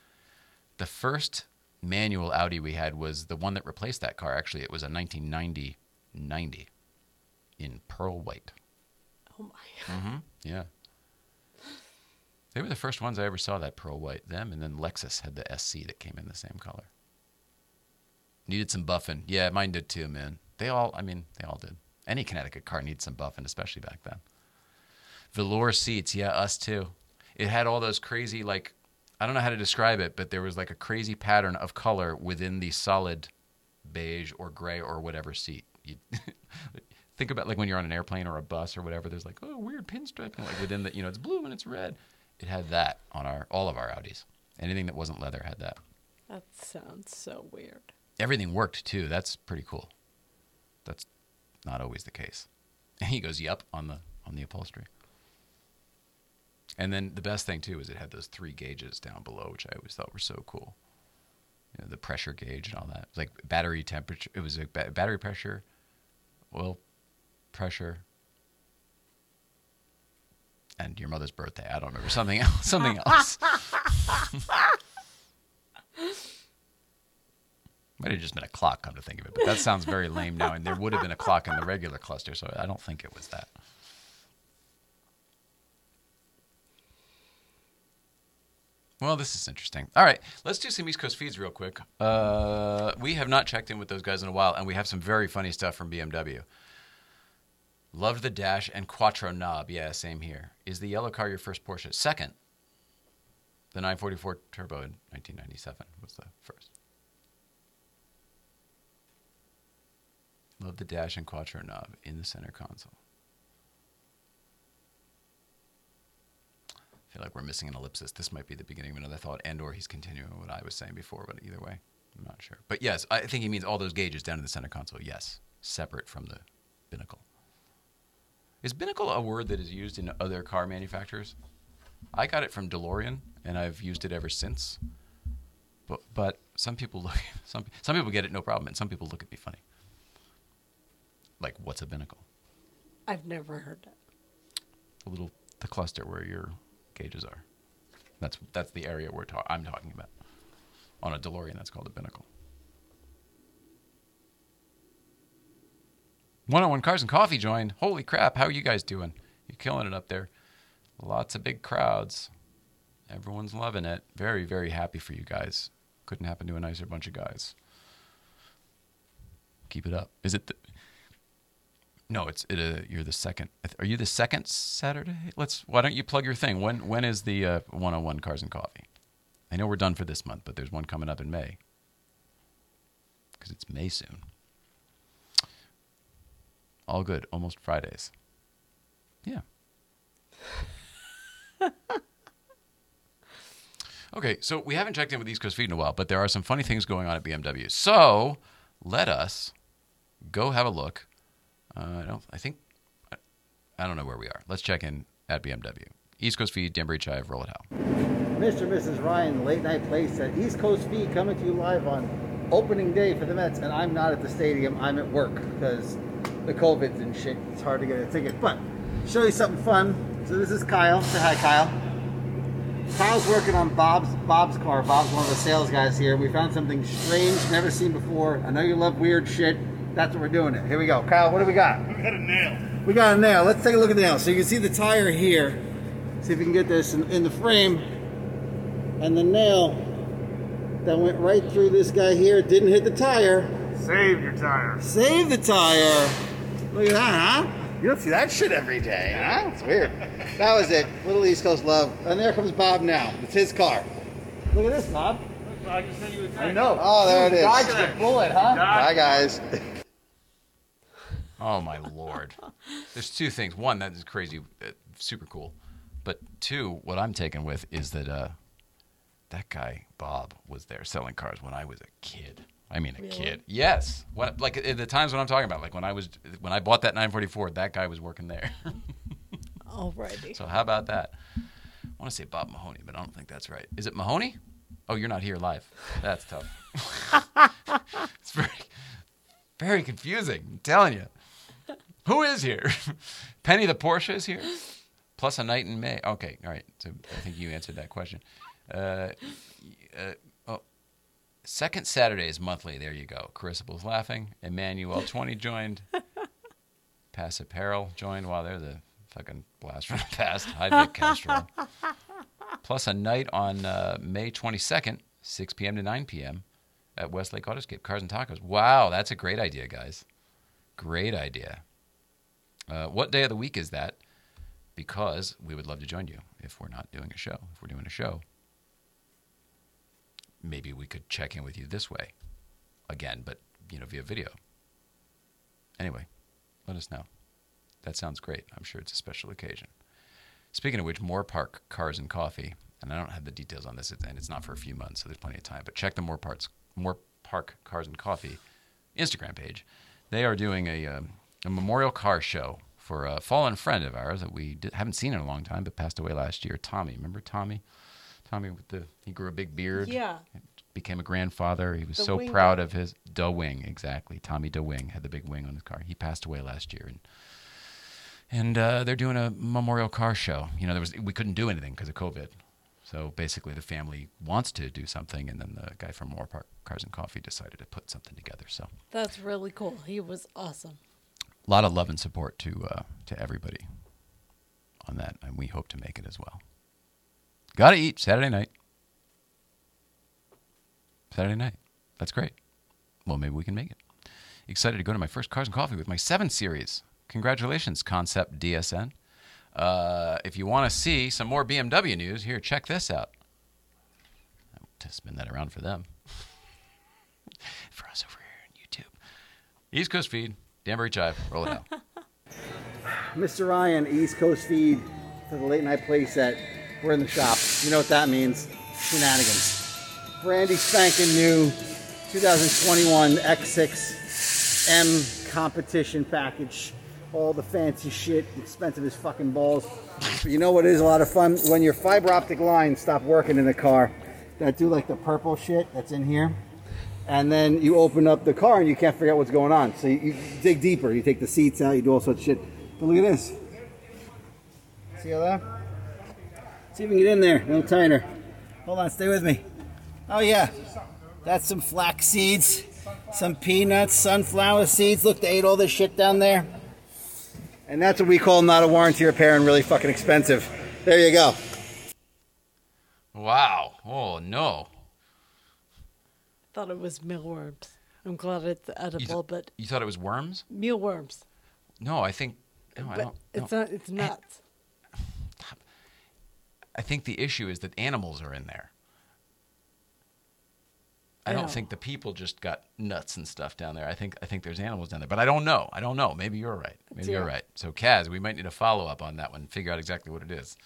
The first manual Audi we had was the one that replaced that car. Actually, it was a 1990 90 in pearl white. Oh my. Mm-hmm. Yeah. They were the first ones I ever saw that pearl white. Them and then Lexus had the SC that came in the same color. Needed some buffing. Yeah, mine did too, man. They all, I mean, they all did. Any Connecticut car needs some buffing, especially back then. Velour seats, yeah, us too. It had all those crazy, like, I don't know how to describe it, but there was like a crazy pattern of color within the solid beige or gray or whatever seat. You [laughs] think about like when you're on an airplane or a bus or whatever. There's like oh weird pinstriping like within the you know it's blue and it's red. It had that on our all of our Audis. Anything that wasn't leather had that. That sounds so weird. Everything worked too. That's pretty cool. That's not always the case. And [laughs] he goes, "Yep," on the on the upholstery. And then the best thing too is it had those three gauges down below, which I always thought were so cool. You know, the pressure gauge and all that. It was like battery temperature. It was a ba- battery pressure, oil pressure, and your mother's birthday. I don't remember something else. Something else. [laughs] [laughs] Might have just been a clock, come to think of it. But that sounds very lame now. And there would have been a clock in the regular cluster, so I don't think it was that. Well, this is interesting. All right, let's do some East Coast feeds real quick. Uh, we have not checked in with those guys in a while, and we have some very funny stuff from BMW. Loved the dash and Quattro knob. Yeah, same here. Is the yellow car your first Porsche? Second. The 944 Turbo in 1997 was the first. Love the dash and Quattro knob in the center console. I feel like we're missing an ellipsis. This might be the beginning of another thought, and or he's continuing what I was saying before, but either way, I'm not sure. But yes, I think he means all those gauges down in the center console. Yes, separate from the binnacle. Is binnacle a word that is used in other car manufacturers? I got it from DeLorean, and I've used it ever since. But but some people look [laughs] some some people get it no problem, and some people look at me funny. Like, what's a binnacle? I've never heard that. The little the cluster where your gauges are. That's that's the area we're ta- I'm talking about. On a DeLorean, that's called a binnacle. One on one cars and coffee joined. Holy crap! How are you guys doing? You're killing it up there. Lots of big crowds. Everyone's loving it. Very very happy for you guys. Couldn't happen to a nicer bunch of guys. Keep it up. Is it? The, no, it's it. Uh, you're the second. Are you the second Saturday? Let's. Why don't you plug your thing? When when is the uh, one-on-one cars and coffee? I know we're done for this month, but there's one coming up in May. Because it's May soon. All good. Almost Fridays. Yeah. [laughs] okay, so we haven't checked in with East Coast Feed in a while, but there are some funny things going on at BMW. So let us go have a look. Uh, I don't. I think. I, I don't know where we are. Let's check in at BMW. East Coast Feed, Danbury Chive, roll it out. Mr. and Mrs. Ryan, late night place at East Coast Feed coming to you live on opening day for the Mets. And I'm not at the stadium, I'm at work because the COVID's and shit. It's hard to get a ticket. But show you something fun. So this is Kyle. Say hi, Kyle. Kyle's working on Bob's Bob's car. Bob's one of the sales guys here. We found something strange, never seen before. I know you love weird shit. That's what we're doing it. Here we go. Kyle, what do we got? We got a nail. We got a nail. Let's take a look at the nail. So you can see the tire here. See if we can get this in, in the frame. And the nail that went right through this guy here didn't hit the tire. Save your tire. Save the tire. Look at that, huh? You don't see that shit every day, huh? It's weird. That was it. Little East Coast love. And there comes Bob now. It's his car. Look at this, Bob. I just sent you a text. I know. Oh, there it is. Dodged the bullet, huh? Bye, guys. Oh my lord! There's two things. One, that is crazy, uh, super cool. But two, what I'm taken with is that uh, that guy Bob was there selling cars when I was a kid. I mean, a Really? kid. Yes. What like at the times when I'm talking about, like when I was when I bought that 944, that guy was working there. [laughs] Alrighty. so how about that? I want to say Bob Mahoney, but I don't think that's right. Is it Mahoney? Oh, you're not here live. That's tough. [laughs] it's very, very confusing. I'm telling you. Who is here? [laughs] Penny the Porsche is here. Plus a night in May. Okay, all right. So I think you answered that question. Uh, uh, oh, second Saturday is monthly. There you go. Carissa was laughing. Emmanuel twenty joined. [laughs] Pass Apparel joined. Wow, there's a fucking blast from the past. Hi, Vic Castro. [laughs] Plus a night on uh, May 22nd, 6 p.m. to 9 p.m. at Westlake Autoscape. Cars and Tacos. Wow, that's a great idea, guys. Great idea. Uh, what day of the week is that? Because we would love to join you if we're not doing a show. If we're doing a show, maybe we could check in with you this way again, but you know, via video. Anyway, let us know. That sounds great. I'm sure it's a special occasion. Speaking of which, Moorpark Cars and Coffee, and I don't have the details on this, and it's not for a few months, so there's plenty of time. But check the Moorparks, Moore Park Cars and Coffee Instagram page. They are doing a, um, a memorial car show for a fallen friend of ours that we did, haven't seen in a long time, but passed away last year. Tommy, remember Tommy? Tommy with the he grew a big beard. Yeah. Became a grandfather. He was The so wing proud of his DeWing, exactly. Tommy DeWing had the big wing on his car. He passed away last year, and and uh, they're doing a memorial car show. You know, there was we couldn't do anything because of COVID. So basically, the family wants to do something, and then the guy from Moorpark Cars and Coffee decided to put something together. So That's really cool. He was awesome. A lot of love and support to uh, to everybody on that, and we hope to make it as well. Got to eat Saturday night. Saturday night. That's great. Well, maybe we can make it. Excited to go to my first Cars and Coffee with my 7 Series. Congratulations, Concept DSN. Uh, if you want to see some more BMW news, here, check this out. I'll to spin that around for them. [laughs] for us over here on YouTube. East Coast Feed, Danbury Chive, roll it out. [laughs] Mr. Ryan, East Coast feed to the late night play set. We're in the shop. You know what that means? Shenanigans. Brandy spanking new 2021 X6 M competition package. All the fancy shit, expensive as fucking balls. But you know what is a lot of fun? When your fiber optic lines stop working in the car, that do like the purple shit that's in here. And then you open up the car and you can't figure out what's going on. So you, you dig deeper. You take the seats out, you do all sorts of shit. But look at this. See all that? See if we can get in there. A little tighter. Hold on, stay with me. Oh yeah. That's some flax seeds, some peanuts, sunflower seeds. Look, they ate all this shit down there. And that's what we call not a warranty repair and really fucking expensive. There you go. Wow. Oh, no. Thought it was mealworms. I'm glad it's You, edible, th- but you thought it was worms? mealworms. No, I think. No, I don't. it's no. not. It's eh, nuts. I think the issue is that animals are in there. I Yeah. don't think the people just got nuts and stuff down there. I think I think there's animals down there, but I don't know. I don't know. Maybe you're right. Maybe you're right. So Kaz, we might need a follow up on that one. Figure out exactly what it is.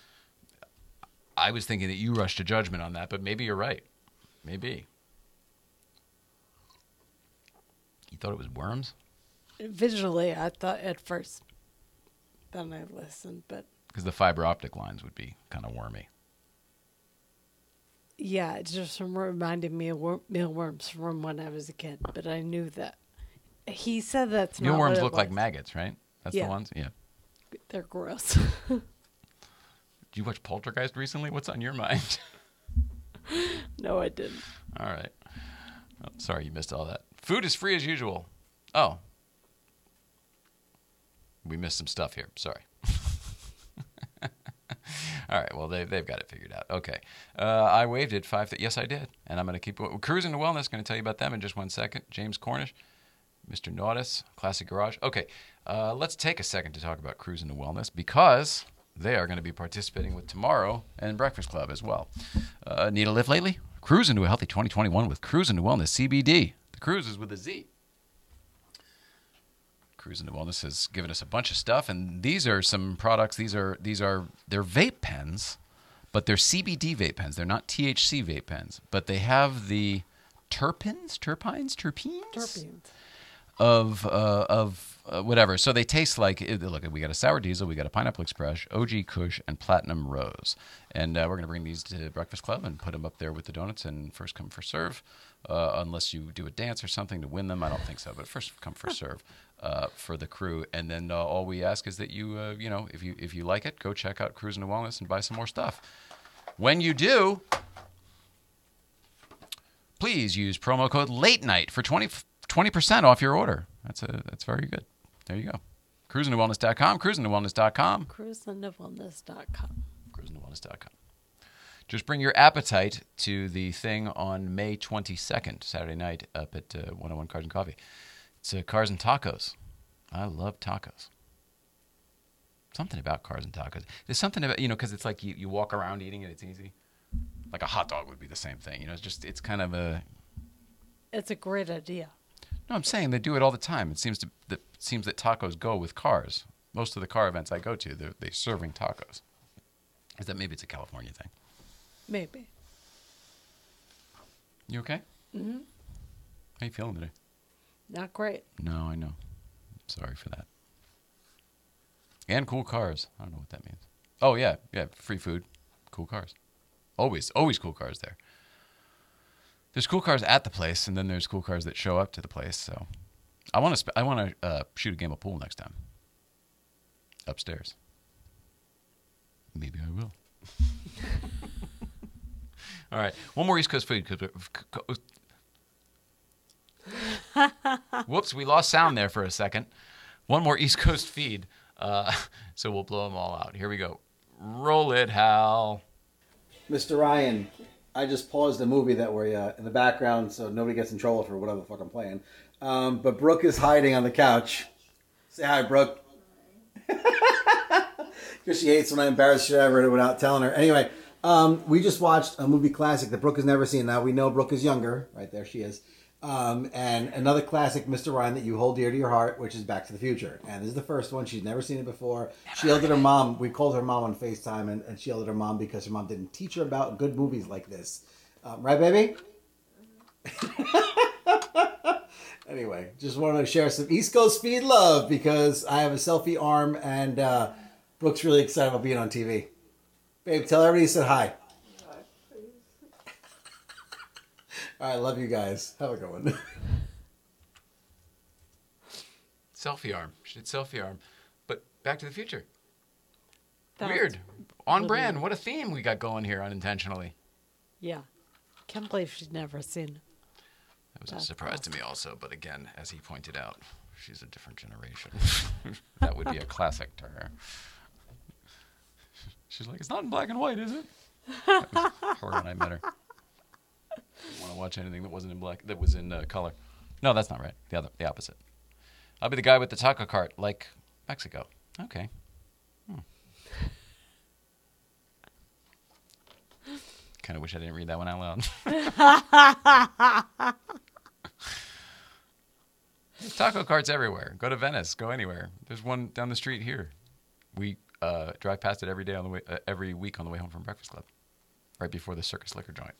I was thinking that you rushed to judgment on that, but maybe you're right. Maybe. You thought it was worms? Visually, I thought at first. Then I listened, but Because the fiber optic lines would be kind of wormy. yeah, it just reminded me of wor- mealworms from when I was a kid. But I knew that. He said that's not. Mealworms look like maggots, right? That's Yeah. the ones? Yeah. They're gross. [laughs] Did you watch Poltergeist recently? What's on your mind? [laughs] no, I didn't. all right. Oh, sorry you missed all that. Food is free as usual. Oh. We missed some stuff here. Sorry. [laughs] all right. Well, they, they've got it figured out. Okay. Uh, I waved it five. Th- yes, I did. And I'm going to keep cruising to wellness. Going to tell you about them in just one second. James Cornish. Mr. Nautis, Classic Garage. Okay, uh, let's take a second to talk about Cruising to Wellness because they are going to be participating with tomorrow and Breakfast Club as well. Uh, need a lift lately? Cruise into a healthy 2021 with Cruising to Wellness CBD. The cruise is with a Z. Cruising to Wellness has given us a bunch of stuff, and these are some products. These are these are they're vape pens, but they're CBD vape pens. They're not THC vape pens, but they have the terpenes, terpines, terpenes, Terpenes. of uh, of uh, whatever. So they taste like look. We got a sour diesel, we got a pineapple express, OG Kush, and Platinum Rose, and uh, we're gonna bring these to Breakfast Club and put them up there with the donuts and first come first serve, uh, unless you do a dance or something to win them. I don't think so, but first come first serve. Uh, for the crew, and then uh, all we ask is that you, uh, you know, if you if you like it, go check out Cruising to Wellness and buy some more stuff. When you do, please use promo code late night for 20 percent off your order. That's a that's very good. There you go. Cruisingtowellness.com, cruisingtowellness.com, Cruisingtowellness.com. cruisingtowellness.com. Just bring your appetite to the thing on May 22nd, Saturday night, up at uh, 101 Cars and Coffee. It's uh, Cars and Tacos. I love tacos. Something about cars and tacos. There's something about, you know, because it's like you, you walk around eating it, it's easy. Like a hot dog would be the same thing. You know, it's just, it's kind of a, It's a great idea. No, I'm saying they do it all the time. It seems to that seems that tacos go with cars. Most of the car events I go to, they're they're serving tacos. Is that maybe it's a California thing? Maybe. You okay? Mm-hmm. How you feeling today? Not great. No, I know. Sorry for that. And cool cars. I don't know what that means. Oh yeah, yeah. Free food, cool cars. Always, always cool cars there. There's cool cars at the place, and then there's cool cars that show up to the place. So, I want to. Sp- I want to uh, shoot a game of pool next time. Upstairs. Maybe I will. [laughs] All right, one more East Coast feed. 'cause- [laughs] Whoops, we lost sound there for a second. One more East Coast feed, uh, [laughs] so we'll blow them all out. Here we go. Roll it, Hal. Mr. Ryan, I just paused the movie that we're uh, in the background so nobody gets in trouble for whatever the fuck I'm playing. Um, but Brooke is hiding on the couch. Say hi, Brooke. [laughs] Because she hates when I embarrass shit out of her without telling her. Anyway, um, we just watched a movie classic that Brooke has never seen. Now we know Brooke is younger. Right there she is. Um, and another classic, Mr. Ryan, that you hold dear to your heart, which is Back to the Future. And this is the first one. She's never seen it before. She yelled at her mom. We called her mom on FaceTime, and, and she yelled at her mom because her mom didn't teach her about good movies like this. Um, right, baby? [laughs] anyway, just wanted to share some East Coast feed love because I have a selfie arm, and uh, Brooke's really excited about being on TV. Babe, tell everybody you said hi. [laughs] All right, love you guys. Have a good one. [laughs] Selfie arm. She did selfie arm. But Back to the Future. That's Weird. On really brand. What a theme we got going here unintentionally. Yeah. Can't believe she's never seen. That was a That's surprise to me also, but again, as he pointed out, she's a different generation. [laughs] that would be a classic to her. She's like, it's not in black and white, is it? That was her when I met her. Didn't want to watch anything that wasn't in black, that was in uh, color. No, that's not right. The other, the opposite. I'll be the guy with the taco cart, like Mexico. Okay. Hmm. [laughs] Kind of wish I didn't read that one out loud. There's [laughs] taco carts everywhere. Go to Venice. Go anywhere. There's one down the street here. We uh, drive past it every day on the way, uh, every week on the way home from Breakfast Club, right before the Circus Liquor joint.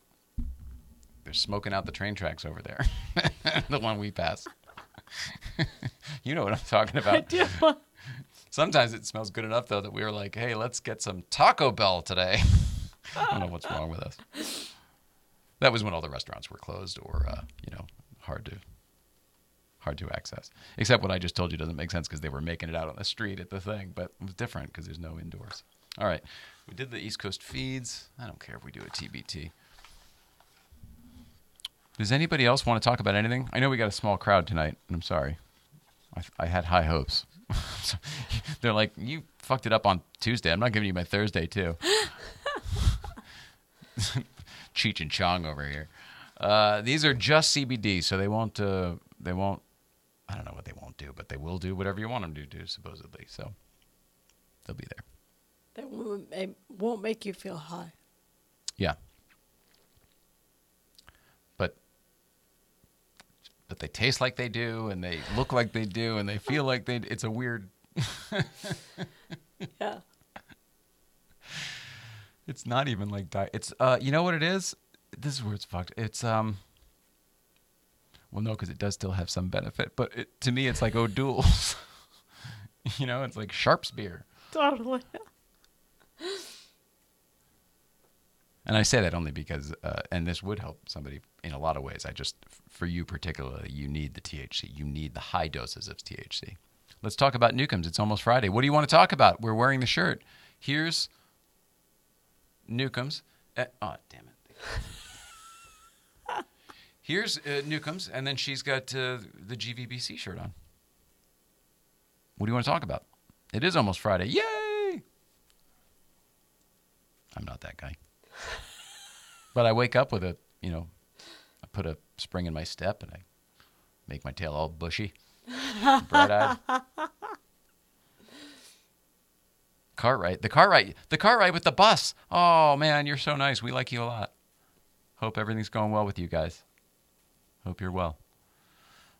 They're smoking out the train tracks over there. [laughs] the one we pass. [laughs] you know what I'm talking [laughs] about. Sometimes it smells good enough though that we were like, "Hey, let's get some Taco Bell today." I don't know what's wrong with us. That was when all the restaurants were closed or uh, you know hard to hard to access. Except what I just told you doesn't make sense because they were making it out on the street at the thing, but it was different because there's no indoors. All right, we did the East Coast feeds. I don't care if we do a TBT. Does anybody else want to talk about anything? I know we got a small crowd tonight, and I'm sorry. I, I had high hopes. [laughs] They're like, you fucked it up on Tuesday. I'm not giving you my Thursday too. [laughs] Cheech and Chong over here. Uh, these are just CBD, so they won't. Uh, they won't. I don't know what they won't do, but they will do whatever you want them to do, supposedly. So they'll be there. That won't make, won't make you feel high. Yeah. But but they taste like they do, and they look like they do, and they [laughs] feel like they. It's a weird. [laughs] Yeah. It's not even like diet. It's uh, you know what it is. This is where it's fucked. It's um. Well, no, because it does still have some benefit, but it, to me, it's like O'Doul's. [laughs] you know, it's like Sharps beer. Totally. And I say that only because, uh, and this would help somebody in a lot of ways. I just, for you particularly, you need the THC. You need the high doses of THC. Let's talk about Newcombs. It's almost Friday. What do you want to talk about? We're wearing the shirt. Here's Newcombs. Uh, oh, damn it. Here's uh, Newcombs, and then she's got uh, the GVBC shirt on. What do you want to talk about? It is almost Friday. Yay! I'm not that guy. [laughs] But I wake up with a, you know, I put a spring in my step and I make my tail all bushy, bright eyed. [laughs] Cartwright, the Cartwright, the Cartwright with the bus. Oh man, you're so nice. We like you a lot. Hope everything's going well with you guys. Hope you're well.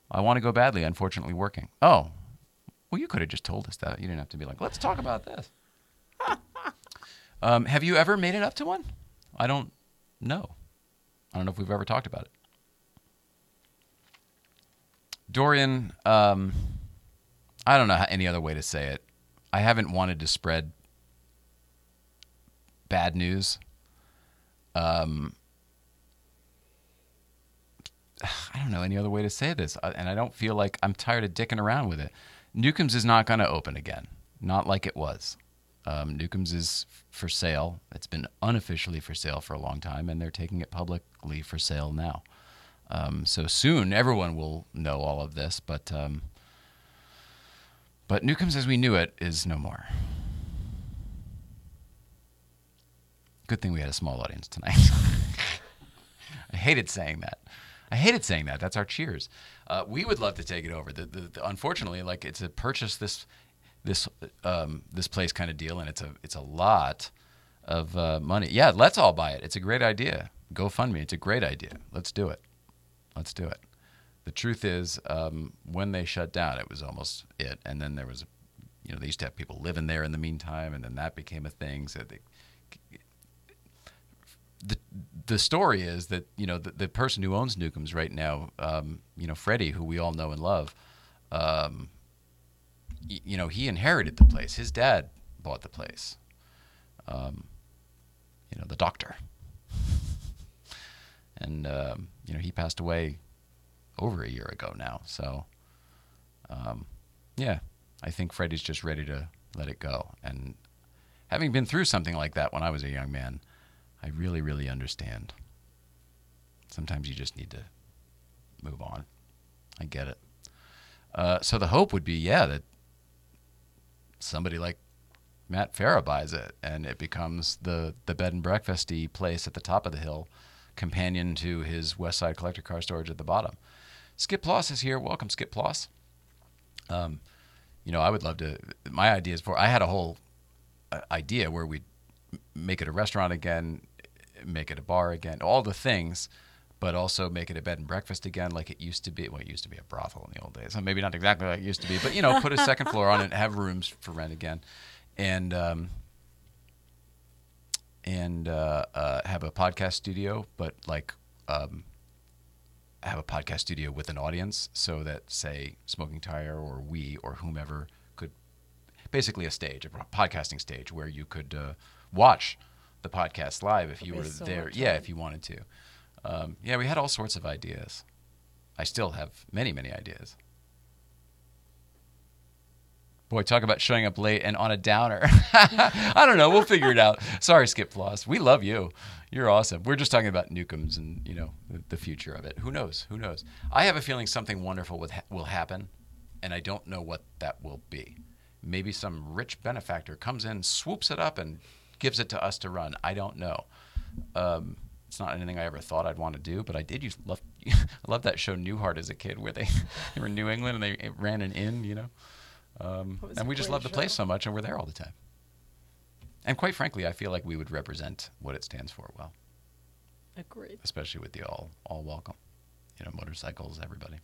I want to go badly. Unfortunately, working. Oh, well, you could have just told us that. You didn't have to be like, let's talk about this. um, have you ever made it up to one? I don't know. I don't know if we've ever talked about it. Dorian, um, I don't know any other way to say it. I haven't wanted to spread bad news. Um, [sighs] I don't know any other way to say this, uh, and I don't feel like I'm tired of dicking around with it. Newcomb's is not going to open again, not like it was. Um, Newcomb's is for sale. It's been unofficially for sale for a long time, and they're taking it publicly for sale now. Um, so soon, everyone will know all of this, but um, but Newcomb's as we knew it is no more. Good thing we had a small audience tonight. [laughs] I hated saying that. I hated saying that. That's our cheers. Uh, we would love to take it over. The, the, the, unfortunately, like it's a purchase this this um, this place kind of deal, and it's a it's a lot of uh, money. Yeah, let's all buy it. It's a great idea. GoFundMe. It's a great idea. Let's do it. Let's do it. The truth is, um, when they shut down, it was almost it, and then there was, you know, they used to have people living there in the meantime, and then that became a thing. So they, the the story is that you know the, the person who owns Newcomb's right now, um, you know Freddie, who we all know and love, um, y- you know he inherited the place. His dad bought the place. Um, you know the doctor, [laughs] and um, you know he passed away over a year ago now. So um, yeah, I think Freddie's just ready to let it go. And having been through something like that when I was a young man. I really, really understand. Sometimes you just need to move on. I get it. Uh, so the hope would be, yeah, that somebody like Matt Farah buys it and it becomes the, the bed and breakfasty place at the top of the hill, companion to his West Side collector car storage at the bottom. Skip Ploss is here. Welcome, Skip Ploss. Um, you know, I would love to. My idea is for I had a whole uh, idea where we'd make it a restaurant again, make it a bar again, all the things, but also make it a bed and breakfast again, like it used to be. Well, it used to be a brothel in the old days. Maybe not exactly like it used to be, but you know, put a second floor on it, have rooms for rent again, and um, and uh, uh, have a podcast studio, but like um, have a podcast studio with an audience, so that say Smoking Tire or we or whomever could basically a stage, a podcasting stage where you could uh, watch the podcast live if you were so there. Yeah, if you wanted to. Um, yeah, we had all sorts of ideas. I still have many, many ideas. Boy, talk about showing up late and on a downer. [laughs] I don't know. We'll figure it out. [laughs] Sorry, Skip Floss. We love you. You're awesome. We're just talking about Newcomb's and you know the future of it. Who knows? Who knows? I have a feeling something wonderful will happen, and I don't know what that will be. Maybe some rich benefactor comes in, swoops it up, and gives it to us to run. I don't know. Um, it's not anything I ever thought I'd want to do, but I did use love. I [laughs] love that show Newhart as a kid, where they, [laughs] they were in New England and they ran an inn, you know. Um, and we just love the place so much, and we're there all the time. And quite frankly, I feel like we would represent what it stands for well, Agreed. especially with the all all welcome, you know, motorcycles, everybody.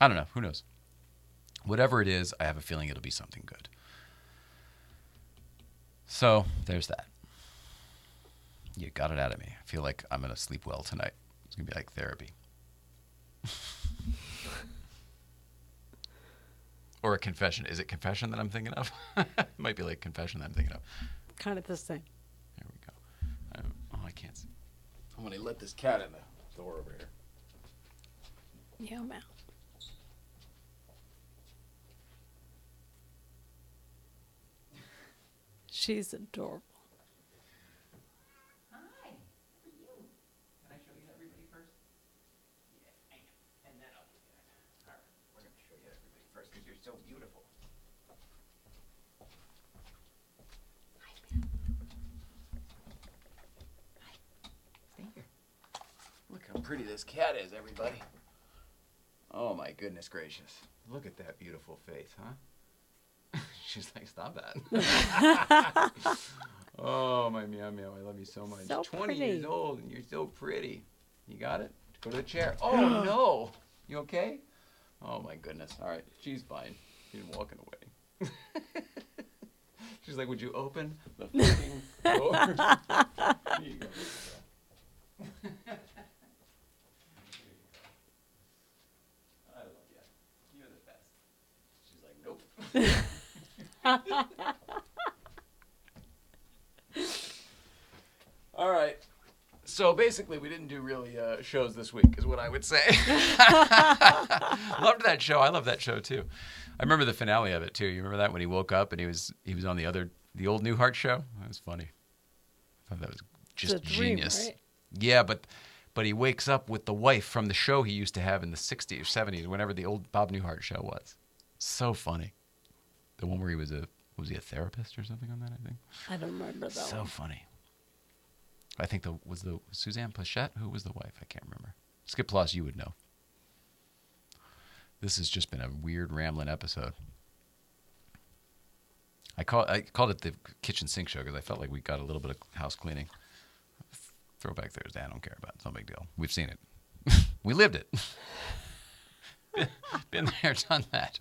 I don't know. Who knows? Whatever it is, I have a feeling it'll be something good. So there's that. You got it out of me. I feel like I'm gonna sleep well tonight. It's gonna be like therapy. or a confession. Is it confession that I'm thinking of? it [laughs] might be like confession that I'm thinking of. Kind of the same. There we go. Um, oh, I can't see. I'm gonna let this cat in the door over here. Yeah, man. Look how pretty this cat is, everybody. Oh my goodness gracious. Look at that beautiful face, huh? She's like, stop that. [laughs] [laughs] oh, my meow meow. I love you so much. So 20 years old and you're so pretty. You got it? Go to the chair. [gasps] Oh, no. You okay? Oh, my goodness. All right. She's fine. She's walking away. [laughs] She's like, would you open the fucking door? Here you go. I love you. You're the best. She's like, nope. [laughs] All right. So basically, we didn't do really uh, shows this week, is what I would say. [laughs] Loved that show. I love that show too. I remember the finale of it too. You remember that when he woke up and he was he was on the other the old Newhart show. That was funny. I thought that was just dream, genius. right? Yeah, but but he wakes up with the wife from the show he used to have in the 60s or 70s, whenever the old Bob Newhart show was. So funny. The one where he was a was he a therapist or something on that? I think. I don't remember that So one. funny. I think the was the Suzanne Pleshette who was the wife. I can't remember. Skip Plus, you would know. This has just been a weird rambling episode. I call I called it the kitchen sink show because I felt like we got a little bit of house cleaning. Throwback Thursday, I don't care about. it. It's no big deal. We've seen it. [laughs] we lived it. [laughs] [laughs] been there, done that.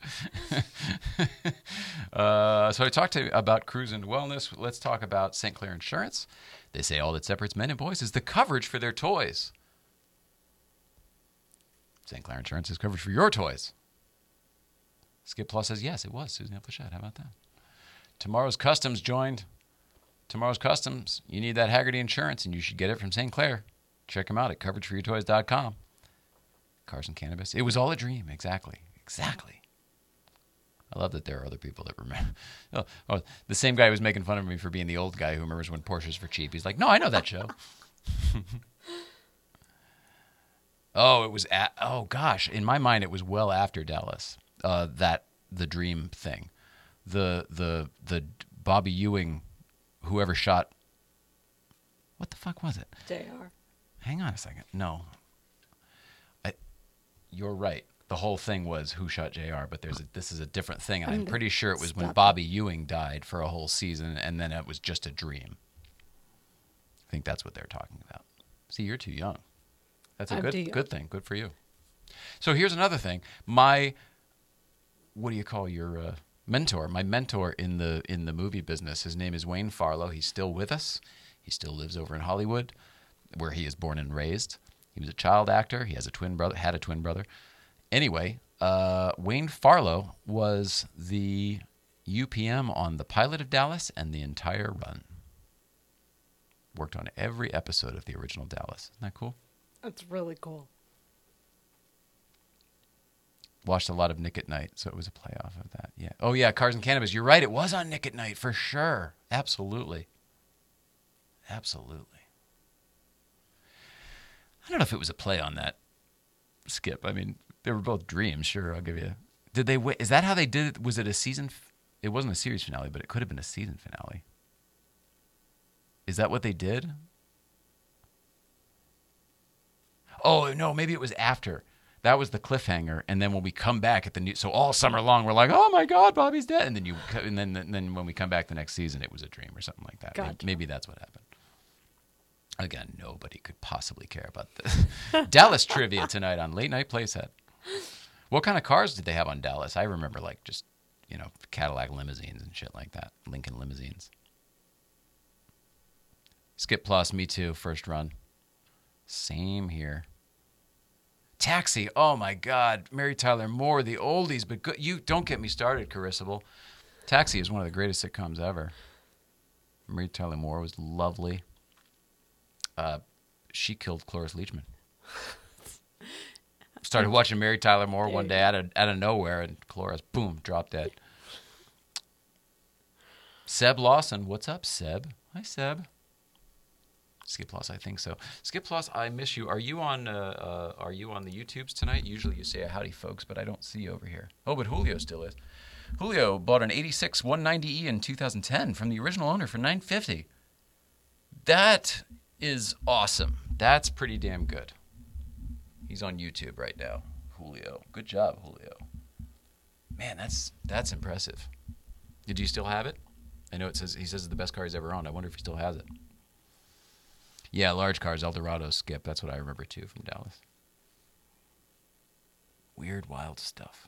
[laughs] uh, so I talked to about cruise and wellness. Let's talk about St. Clair Insurance. They say all that separates men and boys is the coverage for their toys. St. Clair Insurance is coverage for your toys. Skip Plus says yes, it was Susan Pleshette. How about that? Tomorrow's Customs joined. Tomorrow's Customs. You need that Hagerty insurance, and you should get it from St. Clair. Check them out at coverageforyourtoys.com. Cars and cannabis. It was all a dream. Exactly. Exactly. I love that there are other people that remember. [laughs] Oh, oh, the same guy who was making fun of me for being the old guy who remembers when Porsches were cheap. He's like, no, I know that show. [laughs] oh, it was at. Oh gosh, in my mind, it was well after Dallas. Uh, that the dream thing, the the the Bobby Ewing, whoever shot. What the fuck was it? JR. Hang on a second. No. You're right. The whole thing was who shot JR, but there's a, this is a different thing, and I'm I'm pretty sure it was when stop. Bobby Ewing died for a whole season, and then it was just a dream. I think that's what they're talking about. See, you're too young. That's a I'm good good thing. Good for you. So here's another thing. My what do you call your uh, mentor? My mentor in the in the movie business. His name is Wayne Farlow. He's still with us. He still lives over in Hollywood, where he is born and raised. He was a child actor. He has a twin brother. Had a twin brother. Anyway, uh, Wayne Farlow was the UPM on the pilot of Dallas and the entire run. Worked on every episode of the original Dallas. Isn't that cool? That's really cool. watched a lot of Nick at Night, so it was a playoff of that. Yeah. Oh yeah, Cars and Cannabis. You're right. It was on Nick at Night for sure. Absolutely. Absolutely. I don't know if it was a play on that skip. I mean, they were both dreams. Sure, I'll give you. Did they? Wait, is that how they did it? Was it a season? f- It wasn't a series finale, but it could have been a season finale. Is that what they did? Oh no, maybe it was after. That was the cliffhanger, and then when we come back at the new, so all summer long we're like, oh my god, Bobby's dead, and then you, and then and then when we come back the next season, it was a dream or something like that. Gotcha. Maybe that's what happened. Again, nobody could possibly care about this. [laughs] Dallas trivia tonight on Late Night Playset. What kind of cars did they have on Dallas? I remember like just you know Cadillac limousines and shit like that, Lincoln limousines. Skip Plus, me too. First run. Same here. Taxi. Oh my God, Mary Tyler Moore, the oldies, but good. You don't get me started, Carissable. Taxi is one of the greatest sitcoms ever. Mary Tyler Moore was lovely. Uh, she killed Cloris Leachman. [laughs] Started watching Mary Tyler Moore one day out of out of nowhere, and Cloris, boom, dropped dead. Seb Lawson, what's up, Seb? Hi, Seb. Skip Loss, I think so. Skip Loss, I miss you. Are you on? Uh, uh, are you on the YouTubes tonight? Usually you say a howdy, folks, but I don't see you over here. Oh, but Julio still is. Julio bought an '86 190e in 2010 from the original owner for 950. That is awesome. That's pretty damn good. He's on YouTube right now. Julio, good job, Julio. Man, that's that's impressive. Did you still have it? I know it says he says it's the best car he's ever owned. I wonder if he still has it. Yeah, large cars, Eldorado, Skip. That's what I remember too from Dallas. Weird, wild stuff.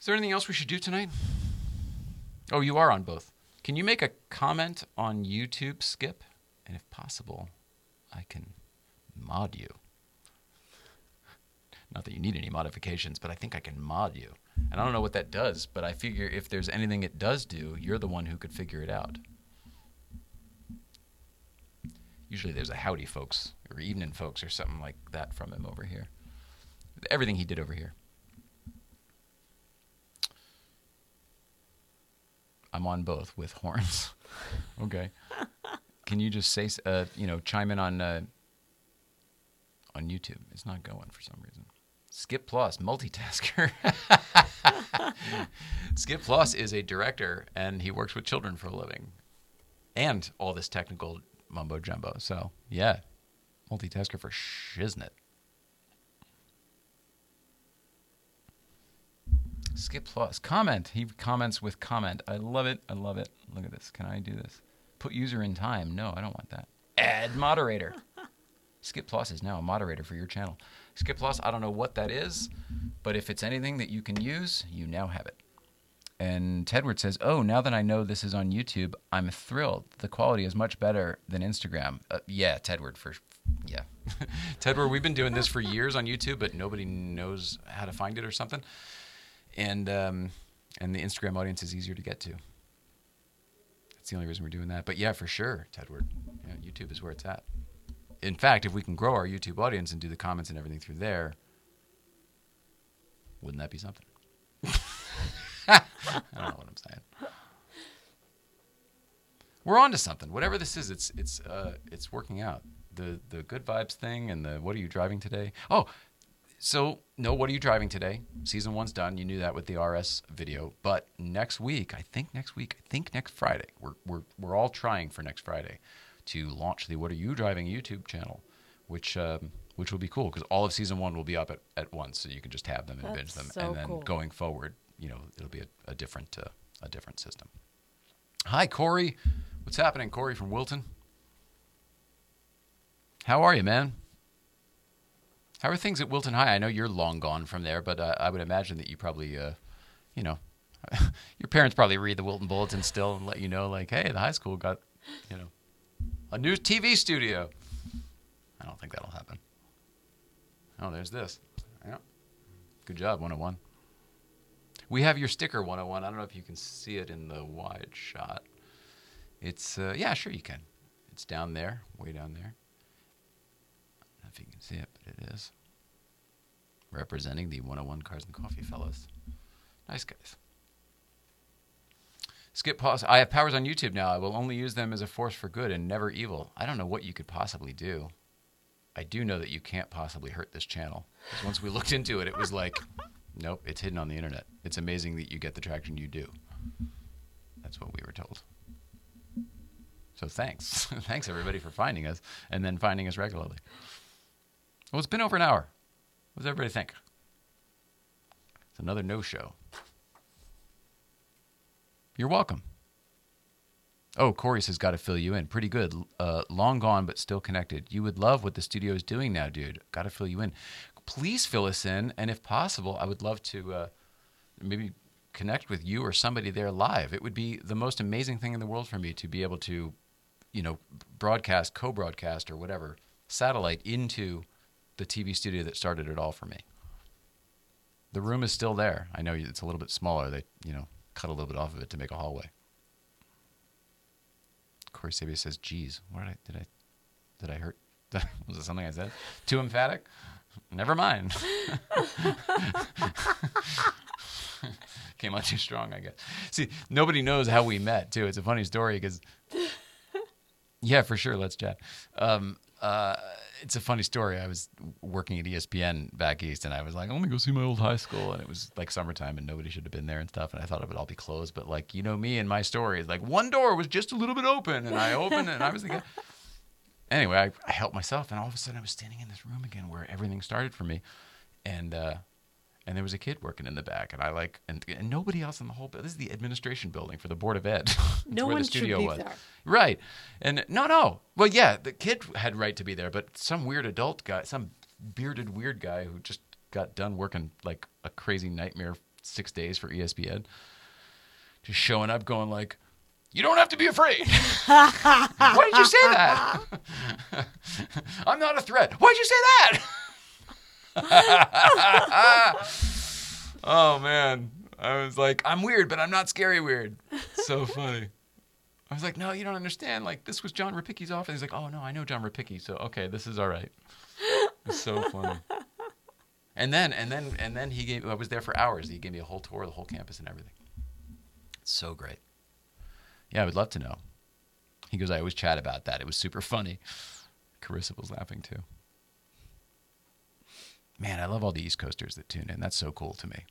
Is there anything else we should do tonight? Oh, you are on both. Can you make a comment on YouTube, Skip? And if possible, I can mod you. Not that you need any modifications, but I think I can mod you. And I don't know what that does, but I figure if there's anything it does do, you're the one who could figure it out. Usually there's a howdy folks or evening folks or something like that from him over here. Everything he did over here. I'm on both with horns. [laughs] okay. Can you just say, uh, you know, chime in on uh, on YouTube? It's not going for some reason. Skip Plus, multitasker. [laughs] Skip Plus is a director, and he works with children for a living, and all this technical mumbo jumbo. So yeah, multitasker for shiznit. Skip Plus. Comment. He comments with comment. I love it. I love it. Look at this. Can I do this? Put user in time. No, I don't want that. Add moderator. [laughs] Skip Plus is now a moderator for your channel. Skip Plus, I don't know what that is, but if it's anything that you can use, you now have it. And Tedward says, "Oh, now that I know this is on YouTube, I'm thrilled. The quality is much better than Instagram." Uh, yeah, Tedward for yeah. [laughs] Tedward, we've been doing this for years on YouTube, but nobody knows how to find it or something. And um, and the Instagram audience is easier to get to. That's the only reason we're doing that. But yeah, for sure, Tedward. Yeah, YouTube is where it's at. In fact, if we can grow our YouTube audience and do the comments and everything through there, wouldn't that be something? [laughs] I don't know what I'm saying. We're on to something. Whatever this is, it's it's uh, it's working out. The the good vibes thing and the what are you driving today? Oh, so no, what are you driving today? Season one's done. You knew that with the RS video. But next week, I think next week, I think next Friday, we're we're we're all trying for next Friday to launch the What Are You Driving YouTube channel, which um, which will be cool because all of season one will be up at, at once, so you can just have them and binge them, so and then cool. going forward, you know, it'll be a, a different uh, a different system. Hi, Corey. What's happening, Corey from Wilton? How are you, man? How are things at Wilton High? I know you're long gone from there, but uh, I would imagine that you probably, uh, you know, [laughs] your parents probably read the Wilton Bulletin still and let you know, like, hey, the high school got, you know, a new TV studio. I don't think that'll happen. Oh, there's this. Yeah. Good job, 101. We have your sticker 101. I don't know if you can see it in the wide shot. It's, uh, yeah, sure you can. It's down there, way down there. I don't know if you can see it, it is. Representing the 101 Cars and Coffee fellows. Nice guys. Skip Plus. I have powers on YouTube now. I will only use them as a force for good and never evil. I don't know what you could possibly do. I do know that you can't possibly hurt this channel. once we looked into it, it was like, nope, it's hidden on the internet. It's amazing that you get the traction you do. That's what we were told. So thanks. [laughs] thanks, everybody, for finding us and then finding us regularly. Well, it's been over an hour. What does everybody think? It's another no show. You're welcome. Oh, Corey says, got to fill you in. Pretty good. Uh, long gone, but still connected. You would love what the studio is doing now, dude. Got to fill you in. Please fill us in. And if possible, I would love to uh, maybe connect with you or somebody there live. It would be the most amazing thing in the world for me to be able to you know, broadcast, co-broadcast, or whatever satellite into the TV studio that started it all for me. The room is still there. I know it's a little bit smaller. They, you know, cut a little bit off of it to make a hallway. Corey Sabia says, "Geez, what did I did I did I hurt? [laughs] Was it something I said? Too emphatic? Never mind. [laughs] Came on too strong, I guess. See, nobody knows how we met too. It's a funny story because, yeah, for sure. Let's chat. Um, uh, it's a funny story. I was working at ESPN back east, and I was like, "I'm gonna go see my old high school," and it was like summertime, and nobody should have been there and stuff. And I thought it would all be closed, but like you know me and my story, like one door was just a little bit open, and I opened it, and I was thinking. [laughs] Anyway, I, I helped myself, and all of a sudden I was standing in this room again where everything started for me, and uh, and there was a kid working in the back, and I like, and, and nobody else in the whole. This is the administration building for the board of ed. [laughs] No where one the should studio be was. there. Right. And no, no. Well, yeah, the kid had right to be there, but some weird adult guy, some bearded weird guy who just got done working like a crazy nightmare six days for ESPN, just showing up going like, "You don't have to be afraid." [laughs] Why did you say that? [laughs] I'm not a threat. Why did you say that? [laughs] oh man, I was like, I'm weird, but I'm not scary weird. So [laughs] funny. I was like, no, you don't understand. Like, this was John Rapicki's office. He's like, oh, no, I know John Rapicki. So, okay, this is all right. It's so funny. [laughs] And then, and then, and then he gave, I was there for hours. He gave me a whole tour of the whole campus and everything. It's so great. Yeah, I would love to know. He goes, I always chat about that. It was super funny. Carissa was laughing too. Man, I love all the East Coasters that tune in. That's so cool to me.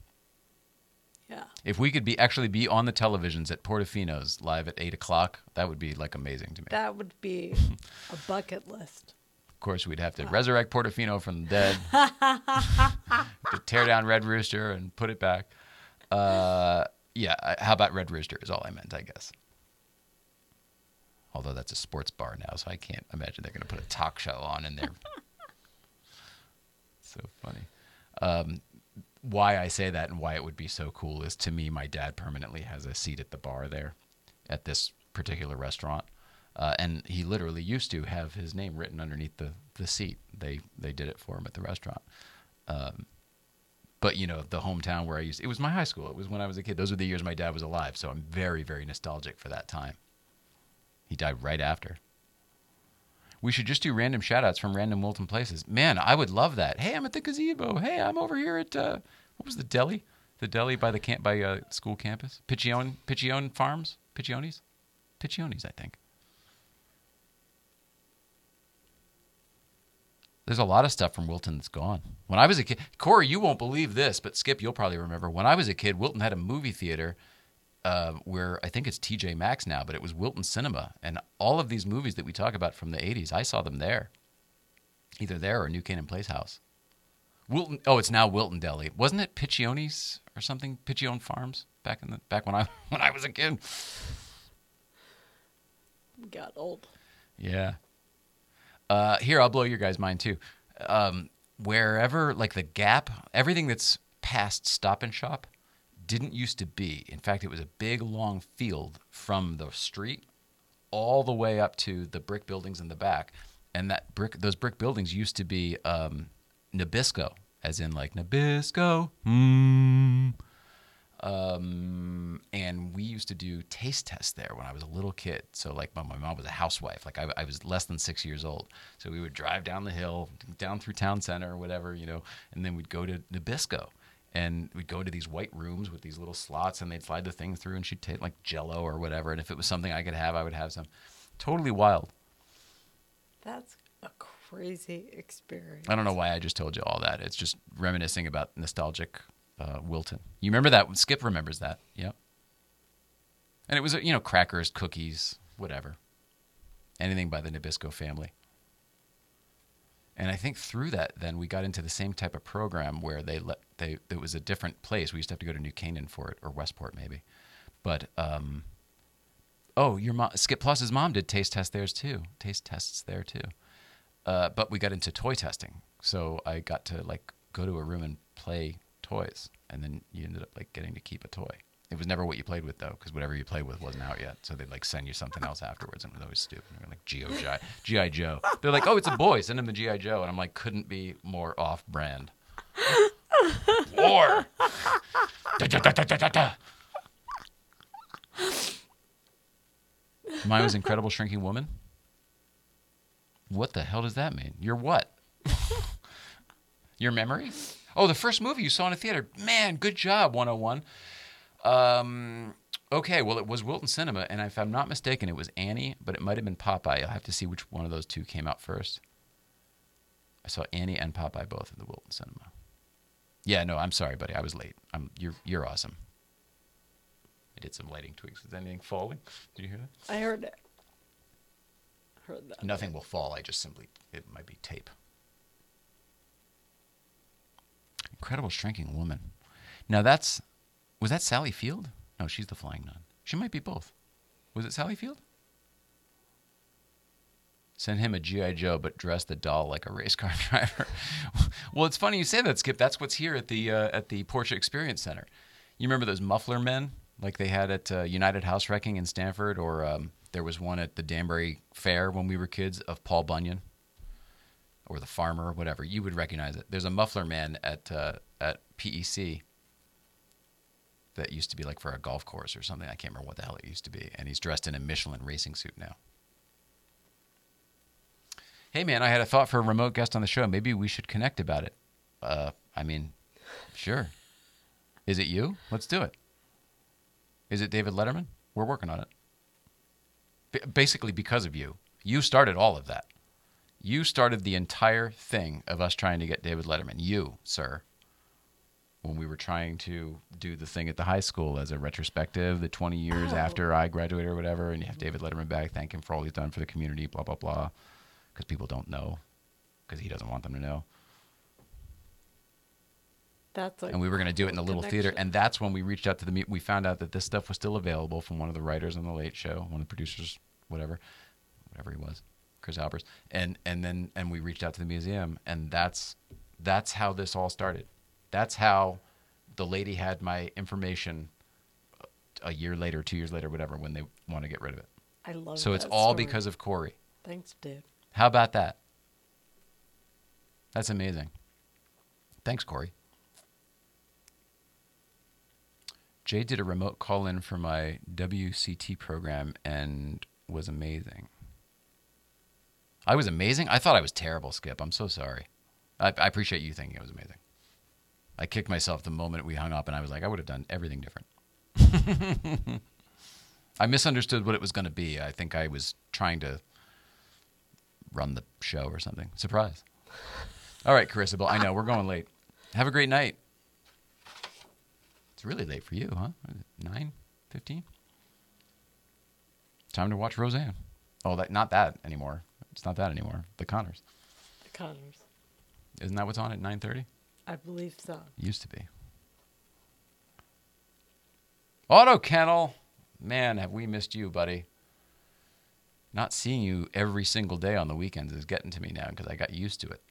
Yeah. If we could be actually be on the televisions at Portofino's live at eight o'clock, that would be like amazing to me. That would be [laughs] a bucket list. Of course, we'd have to resurrect Portofino from the dead, [laughs] to tear down Red Rooster and put it back. Uh, yeah, how about Red Rooster is all I meant, I guess. Although that's a sports bar now, so I can't imagine they're going to put a talk show on in there. [laughs] so funny. Um, why I say that and why it would be so cool is to me, my dad permanently has a seat at the bar there at this particular restaurant. Uh, and he literally used to have his name written underneath the, the seat. They they did it for him at the restaurant. Um, but you know the hometown where I used it was my high school. It was when I was a kid. Those were the years my dad was alive. So I'm very very nostalgic for that time. He died right after. We should just do random shout outs from random Wilton places. Man, I would love that. Hey, I'm at the gazebo. Hey, I'm over here at uh, what was the deli? The deli by the camp by uh, school campus. Piccione Piccione Farms? Picciones? Picciones, I think. There's a lot of stuff from Wilton that's gone. When I was a kid, Corey, you won't believe this, but Skip, you'll probably remember. When I was a kid, Wilton had a movie theater uh, where I think it's TJ Maxx now, but it was Wilton Cinema, and all of these movies that we talk about from the '80s, I saw them there, either there or New Canaan Playhouse. Wilton, oh, it's now Wilton Deli, wasn't it? Picciones or something? Piccione Farms back in the back when I [laughs] when I was a kid. Got old. Yeah. Uh, here, I'll blow your guys' mind too. Um, wherever, like the Gap, everything that's past Stop and Shop didn't used to be. In fact, it was a big, long field from the street all the way up to the brick buildings in the back. And that brick, those brick buildings used to be um, Nabisco, as in like Nabisco. Mm. Um, and we used to do taste tests there when I was a little kid. So like my, my mom was a housewife. Like I, I was less than six years old. So we would drive down the hill, down through town center or whatever, you know, and then we'd go to Nabisco. And we'd go to these white rooms with these little slots, and they'd slide the thing through, and she'd take like Jello or whatever. And if it was something I could have, I would have some. Totally wild. That's a crazy experience. I don't know why I just told you all that. It's just reminiscing about nostalgic uh, Wilton. You remember that? Skip remembers that. Yep. And it was, you know, crackers, cookies, whatever. Anything by the Nabisco family. And I think through that, then we got into the same type of program where they let they it was a different place. We used to have to go to New Canaan for it or Westport maybe, but um, oh, your mom, Skip Plus's mom did taste tests theirs too. Taste tests there too. Uh, but we got into toy testing, so I got to like go to a room and play toys, and then you ended up like getting to keep a toy. It was never what you played with though, because whatever you played with wasn't out yet. So they'd like send you something else afterwards, and it was always stupid. They were like G.O. GI Joe. They're like, oh, it's a boy. Send him the GI Joe, and I'm like, couldn't be more off brand. War. Da, da, da. Mine was Incredible Shrinking Woman. What the hell does that mean? Your what? Your memory? Oh, the first movie you saw in a theater. Man, good job, 101. Um, okay, well, it was Wilton Cinema, and if I'm not mistaken, it was Annie, but it might have been Popeye. I'll have to see which one of those two came out first. I saw Annie and Popeye both in the Wilton Cinema. Yeah, no, I'm sorry, buddy. I was late. I'm, you're, you're awesome. I did some lighting tweaks. Is anything falling? Did you hear that? I heard it. Heard that. Nothing will fall. I just simply, it might be tape. Incredible shrinking woman. Now that's, was that Sally Field? No, she's the flying nun. She might be both. Was it Sally Field? Send him a G.I. Joe, but dress the doll like a race car [laughs] driver. well, it's funny you say that, Skip. That's what's here at the uh, at the Porsche Experience Center. You remember those muffler men like they had at uh, United House Wrecking in Stamford, or um, there was one at the Danbury Fair when we were kids of Paul Bunyan, or the farmer, whatever. You would recognize it. There's a muffler man at uh, at PEC that used to be like for a golf course or something. I can't remember what the hell it used to be, and he's dressed in a Michelin racing suit now. Hey man, I had a thought for a remote guest on the show. Maybe we should connect about it. Uh, I mean, sure. Is it you? Let's do it. Is it David Letterman? We're working on it. B- basically, because of you. You started all of that. You started the entire thing of us trying to get David Letterman. You, sir. When we were trying to do the thing at the high school as a retrospective, the 20 years Oh. after I graduated or whatever, and you have David Letterman back, thank him for all he's done for the community, blah, blah, blah. Because people don't know, because he doesn't want them to know. That's like and we were going to do it in the little theater. And that's when we reached out to the. mu- We found out that this stuff was still available from one of the writers on the Late Show, one of the producers, whatever, whatever he was, Chris Albers. And and then and we reached out to the museum, and that's that's how this all started. That's how the lady had my information a year later, two years later, whatever, when they want to get rid of it. I love. So it's all story. because of Corey. Thanks, dude. How about that? That's amazing. Thanks, Corey. Jay did a remote call in for my WCT program and was amazing. I was amazing? I thought I was terrible, Skip. I'm so sorry. I, I appreciate you thinking it was amazing. I kicked myself the moment we hung up and I was like, I would have done everything different. [laughs] I misunderstood what it was going to be. I think I was trying to run the show or something. Surprise. All right, Carissa, Bill, I know we're going late. Have a great night. It's really late for you, huh? Nine fifteen. Time to watch Roseanne. Oh, that not that anymore. It's not that anymore. The Connors. The Connors. Isn't that what's on at nine thirty? I believe so. Used to be. Auto Kennel. Man, have we missed you, buddy. Not seeing you every single day on the weekends is getting to me now because I got used to it.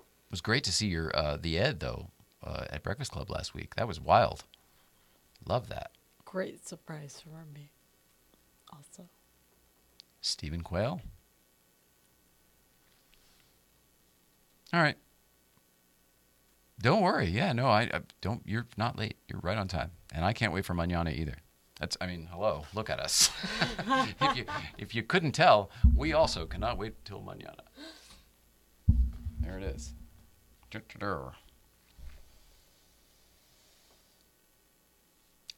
It was great to see your uh, the Ed though uh, at Breakfast Club last week. That was wild. Love that. Great surprise for me. Also, Stephen Quayle. All right. Don't worry. Yeah, no, I, I don't. You're not late. You're right on time, and I can't wait for manana either. That's. I mean, hello. Look at us. [laughs] if you if you couldn't tell, we also cannot wait till manana. There it is.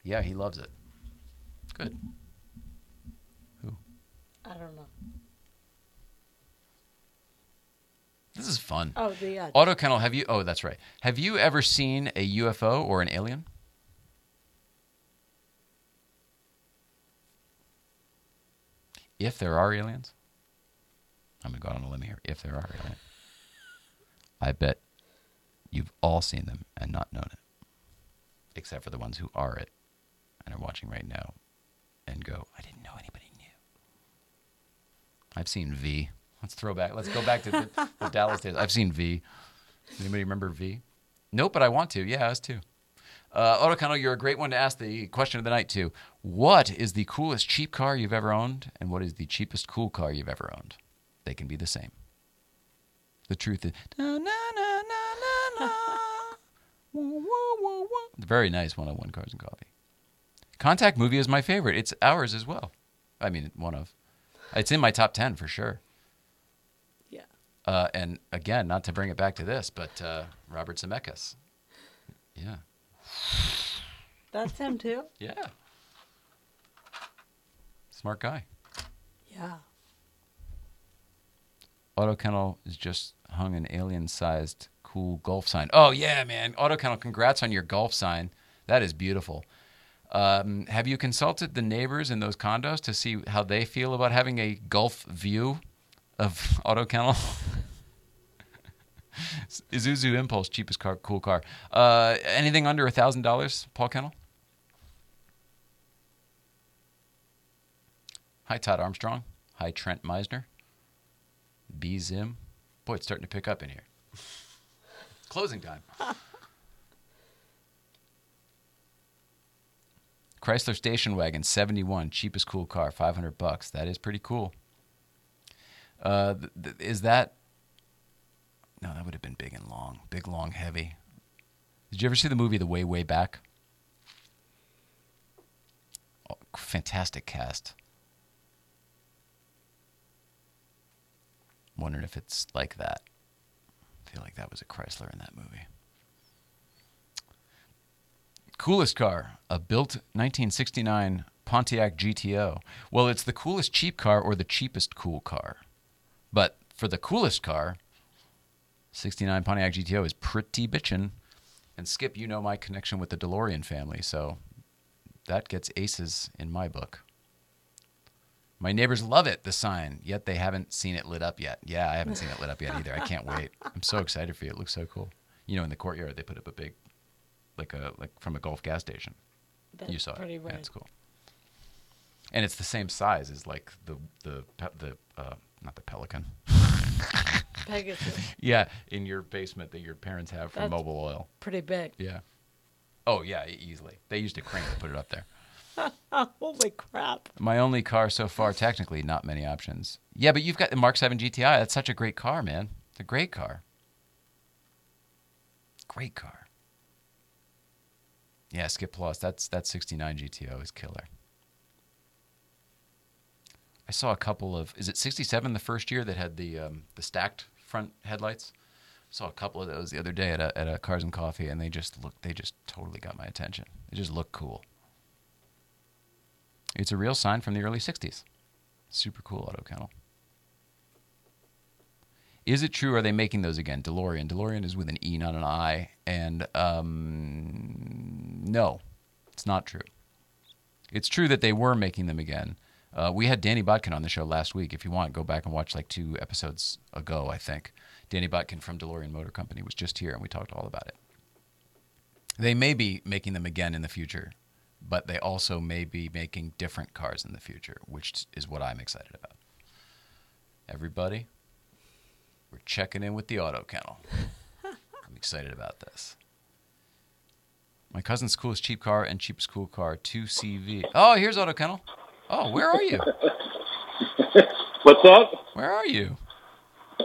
Yeah, he loves it. Good. Who? I don't know. This is fun. Oh, the uh, Auto Kennel, have you? Oh, that's right. Have you ever seen a UFO or an alien? If there are aliens, I'm gonna go out on a limb here. If there are aliens, I bet you've all seen them and not known it, except for the ones who are it and are watching right now, and go, I didn't know anybody knew. I've seen V. Let's throw back. Let's go back to the, the [laughs] Dallas days. I've seen V. Anybody remember V? Nope, but I want to. Yeah, us too. Uh, Auto Kennel, you're a great one to ask the question of the night to. What is the coolest cheap car you've ever owned, and what is the cheapest cool car you've ever owned? They can be the same. The truth is, na, na, na, na, na. [laughs] Woo, woo, woo, woo. very nice one-on-one cars and coffee. Contact movie is my favorite. It's ours as well. I mean, one of. It's in my top ten for sure. Uh, and again, not to bring it back to this, but uh, Robert Zemeckis. Yeah. That's him too. Yeah. Smart guy. Yeah. Auto Kennel is just hung an alien sized cool golf sign. Oh, yeah, man. Auto Kennel, congrats on your golf sign. That is beautiful. Um, have you consulted the neighbors in those condos to see how they feel about having a golf view of [laughs] Auto Kennel? [laughs] Isuzu Impulse, cheapest car, cool car. Uh, anything under a thousand dollars, Paul Kennel? Hi, Todd Armstrong. Hi, Trent Meisner. B Zim. Boy, it's starting to pick up in here. [laughs] Closing time. Chrysler station wagon 71, cheapest cool car, 500 bucks. That is pretty cool. Uh, th- th- is that? No, that would have been big and long, big, long, heavy. Did you ever see the movie The Way, Way Back? Oh, fantastic cast. Wondering if it's like that. I feel like that was a Chrysler in that movie. Coolest car, a built 1969 Pontiac GTO. Well, it's the coolest cheap car or the cheapest cool car. But for the coolest car, 69 Pontiac GTO is pretty bitchin'. And Skip, you know my connection with the DeLorean family, so that gets aces in my book. My neighbors love it, the sign, yet they haven't seen it lit up yet. Yeah, I haven't seen it lit up yet either. I can't wait. I'm so excited for you. It looks so cool. You know, in the courtyard, they put up a big, like a like from a Gulf gas station. That's you saw pretty it. rad. Yeah, cool. And it's the same size as like the the the uh, not the Pelican. [laughs] Pegasus. yeah, in your basement that your parents have for That's- Mobil Oil. Pretty big. Yeah. Oh yeah, easily. They used a crane to put it up there. [laughs] Holy crap. My only car so far, technically, not many options. Yeah, but you've got the Mark 7 GTI. That's such a great car, man. It's a great car. Great car. Yeah, Skip Plus. That's that 69 GTO is killer. I saw a couple of. Is it 67 the first year that had the um, the stacked front headlights? saw a couple of those the other day at a, at a Cars and Coffee, and they just look. They just totally got my attention. They just look cool. It's a real sign from the early 60s. Super cool auto kennel. Is it true? Are they making those again? DeLorean. DeLorean is with an E, not an I. And um, no, it's not true. It's true that they were making them again. Uh, we had Danny Botkin on the show last week. If you want, go back and watch like two episodes ago, I think. Danny Botkin from DeLorean Motor Company was just here, and we talked all about it. They may be making them again in the future, but they also may be making different cars in the future, which is what I'm excited about. Everybody, we're checking in with the auto kennel. [laughs] I'm excited about this. My cousin's coolest cheap car and cheapest cool car, 2CV. Oh, here's Auto Kennel. Oh, where are you? [laughs] What's that? Where are you?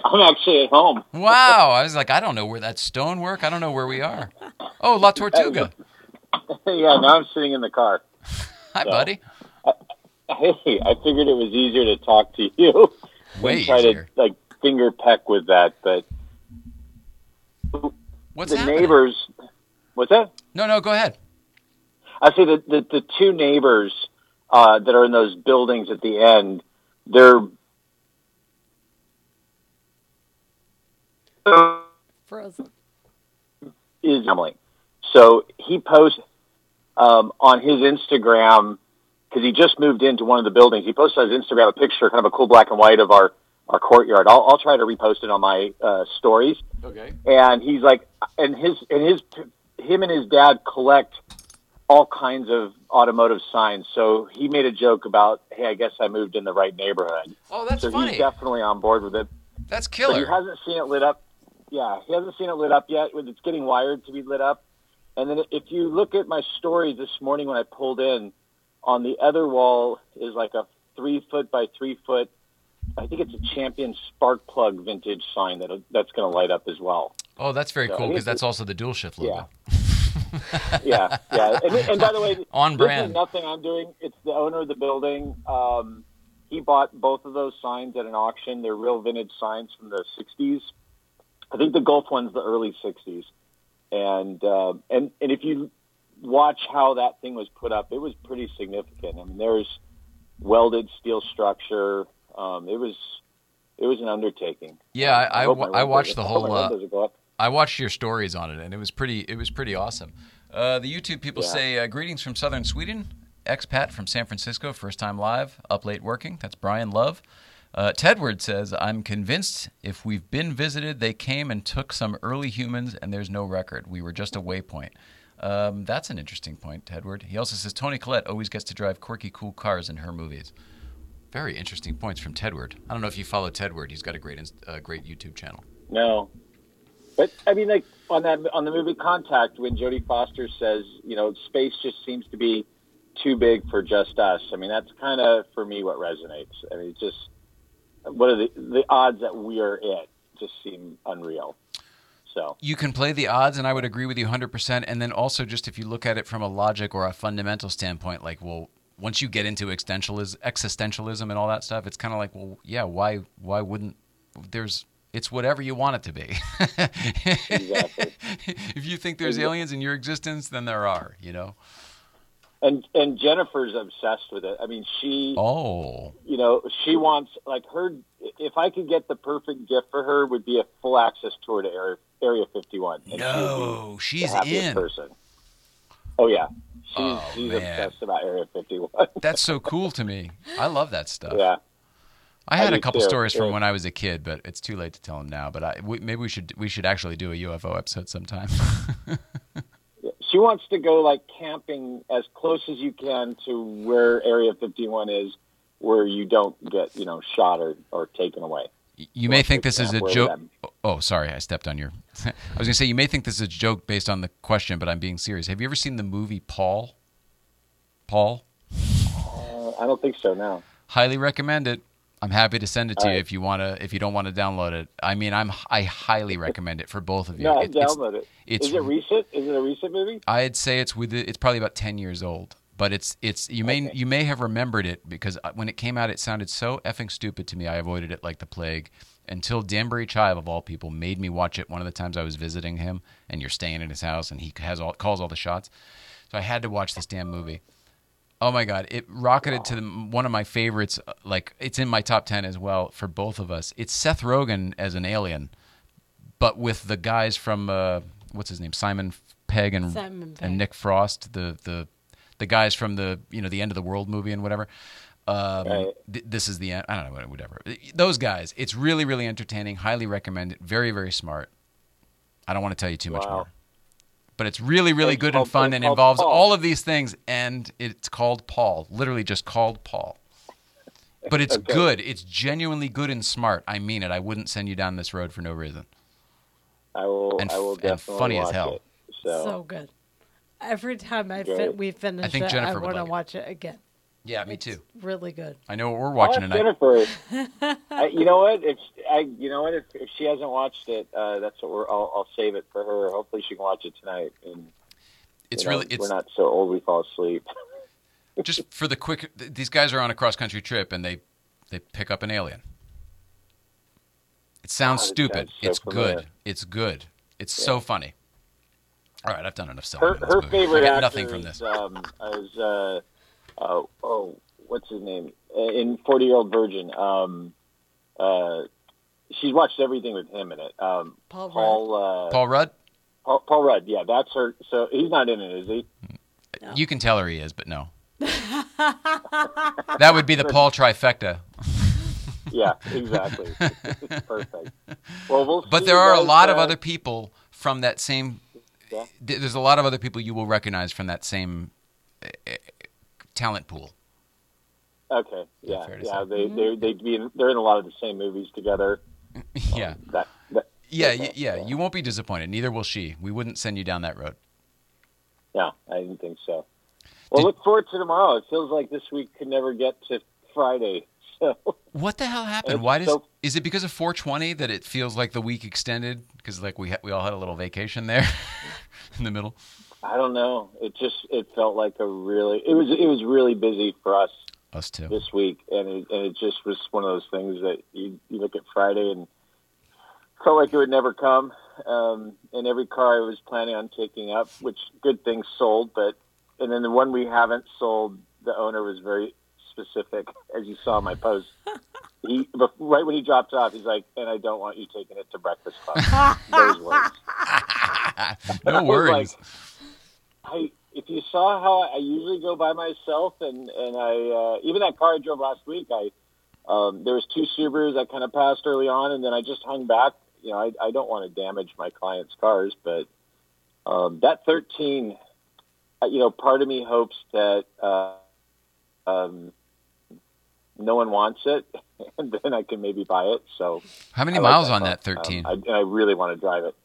I'm actually at home. Wow. I was like, I don't know where that stonework. I don't know where we are. Oh, La Tortuga. [laughs] yeah, now I'm sitting in the car. Hi, buddy. Hey, I figured it was easier to talk to you [laughs] Way try easier. to like finger peck with that. But What's the happening? neighbors, what's that? No, no, go ahead. I say that the, the two neighbors uh, that are in those buildings at the end, they're Frozen. is family. So he posts um, on his Instagram because he just moved into one of the buildings. He posted on his Instagram a picture, kind of a cool black and white of our our courtyard. I'll, I'll try to repost it on my uh, stories. Okay. And he's like, and his and his him and his dad collect all kinds of automotive signs. So he made a joke about, hey, I guess I moved in the right neighborhood. Oh, that's so funny. he's definitely on board with it. That's But he hasn't seen it lit up. Yeah, he hasn't seen it lit up yet. It's getting wired to be lit up. And then if you look at my story this morning when I pulled in, on the other wall is like a three foot by three foot. I think it's a Champion spark plug vintage sign that that's going to light up as well. Oh, that's very So cool because that's also the dual shift logo. yeah, [laughs] [laughs] yeah. And, and by the way, [laughs] On this brand. is nothing I'm doing. It's the owner of the building. Um, he bought both of those signs at an auction. They're real vintage signs from the '60s. I think the Gulf one's the early '60s, and uh, and and if you watch how that thing was put up, it was pretty significant. I mean, there's welded steel structure. Um, it was it was an undertaking. Yeah, I, I, my I watched the whole. Uh, windows will go up. I watched your stories on it, and it was pretty. It was pretty awesome. Uh, the YouTube people Yeah. say uh, greetings from southern Sweden. Expat from San Francisco, first time live, up late working. That's Brian Love. Uh, Tedward says, "I'm convinced if we've been visited, they came and took some early humans, and there's no record. We were just a waypoint." Um, that's an interesting point, Tedward. He also says Toni Collette always gets to drive quirky, cool cars in her movies. Very interesting points from Tedward. I don't know if you follow Tedward. He's got a great, uh, great YouTube channel. No, but I mean, like on that on the movie Contact, when Jodie Foster says, you know, space just seems to be too big for just us. I mean, that's kind of for me what resonates. I mean, it's just what are the the odds that we are it just seem unreal. So you can play the odds, and I would agree with you 100%. And then also, just if you look at it from a logic or a fundamental standpoint, like, well, once you get into existentialism, existentialism and all that stuff, it's kind of like, well, yeah, why, why wouldn't there's, it's whatever you want it to be. Exactly. [laughs] if you think there's aliens in your existence, then there are, you know? and and Jennifer's obsessed with it. I mean, she Oh, you know, she wants like her. If I could get the perfect gift for her, would be a full access tour to Area Area 51. And she no, the she's in. person. Oh yeah, she's Oh, she's man. obsessed about Area 51. That's so cool to me. I love that stuff. yeah, I I had a couple too, stories from yeah. when I was a kid, but it's too late to tell them now. But I, we, maybe we should we should actually do a UFO episode sometime. [laughs] she wants to go like camping as close as you can to where Area 51 is, where you don't get you know shot or or taken away. you may think this is a joke. Oh, sorry, I stepped on your. [laughs] I was gonna say you may think this is a joke based on the question, but I'm being serious. Have you ever seen the movie Paul? Paul, Uh, I don't think so. Now, highly recommend it. I'm happy to send it to All you right. if you want to. If you don't want to download it, I mean, I'm I highly recommend it for both of you. no, I It- it's- download it. it's- Is it recent? Is it a recent movie? I'd say it's with it's probably about ten years old, but it's it's you may Okay. you may have remembered it because uh, when it came out, it sounded so effing stupid to me. I avoided it like the plague until Danbury Chive of all people made me watch it. One of the times I was visiting him, and you're staying in his house, and he has all calls all the shots, so I had to watch this damn movie. Oh my god, it rocketed to the, one of my favorites. uh, Like it's in my top ten as well for both of us. It's Seth Rogen as an alien, but with the guys from uh, what's his name, Simon Pegg and Simon Pegg. and Nick Frost, the the the guys from the you know the end of the world movie and whatever. Um, Right. th- this is the end. I don't know whatever. Those guys. It's really really entertaining. Highly recommend it. Very very smart. I don't want to tell you too much more. But it's really, really It's good called- and fun and involves Paul. all of these things. And it's called Paul. Literally just called Paul. But it's Okay. good. It's genuinely good and smart. I mean it. I wouldn't send you down this road for no reason. I will. And I will f- and definitely funny as watch hell. It. So, So good. Every time I fin- we finish I think it, Jennifer I want to like watch it again. Yeah, me too. Really good. I know what we're watching ask tonight. Jennifer. [laughs] I, you know what? If I, you know what? If, if she hasn't watched it, uh, that's what we're. I'll, I'll save it for her. Hopefully, she can watch it tonight. And It's you know, really it's we're not so old we fall asleep. [laughs] just for the quick. These guys are on a cross country trip and they they pick up an alien. It sounds God, it stupid. sounds so it's familiar. good. It's good. It's so funny. All right, I've done enough Her, selling. on this her favorite I got actor nothing from is, this. um, is uh, uh, oh, what's his name Uh, in Forty Year Old Virgin? Um, uh, she's watched everything with him in it. Um, Paul Paul, uh, Paul Rudd. Paul, Paul Rudd. Yeah, that's her. So he's not in it, is he? You can tell her he is, but no. [laughs] that would be the Paul trifecta. [laughs] Yeah, exactly. [laughs] Perfect. Well, we'll But there are a guys, lot of uh, other people from that same. Yeah. There's a lot of other people you will recognize from that same talent pool. Okay. Yeah. Yeah. say. They mm-hmm. they they be in, they're in a lot of the same movies together. [laughs] yeah. Um, that. that Yeah, okay, y- yeah, you won't be disappointed. Neither will she. We wouldn't send you down that road. Yeah, I didn't think so. Well, Did- look forward to tomorrow. It feels like this week could never get to Friday. [laughs] So What the hell happened? Why does so- is it because of 420 that it feels like the week extended? Because like we ha- we all had a little vacation there [laughs] in the middle. I don't know. It just it felt like a really it was it was really busy for us Us too. this week, and it, and it just was one of those things that you, you look at Friday and felt like it would never come. Um, and every car I was planning on taking up, which good things sold, but and then the one we haven't sold, the owner was very specific, as you saw in my post. He right when he dropped off, he's like, "And I don't want you taking it to Breakfast Club." [laughs] Those words. no [laughs] worries. like, I if you saw how I usually go by myself, and and I uh, even that car I drove last week, I um, there was two Subarus I kind of passed early on, and then I just hung back. You know, I, I don't want to damage my clients' cars, but um, that 13, uh, you know, part of me hopes that uh, um, no one wants it, [laughs] and then I can maybe buy it. So How many I like miles that on car. that 13? Um, I, and I really want to drive it.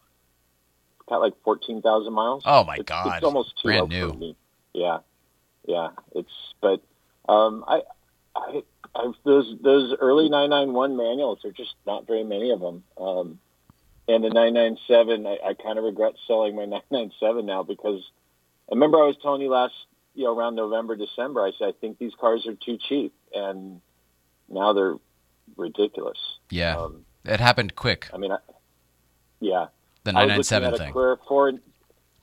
Got like fourteen thousand miles. Oh, my It's- God. It's almost too Brand new. Yeah, yeah. It's but um, I, I, I those those early nine nine one manuals. Are just not very many of them. Um, and the nine nine seven. I, I kind of regret selling my [laughs] nine nine seven now because I remember I was telling you last you know around November December. I said I think these cars are too cheap, and now they're ridiculous. yeah, Um, it happened quick. I mean, I, yeah. The I was looking 997 at a thing. Carrera Four.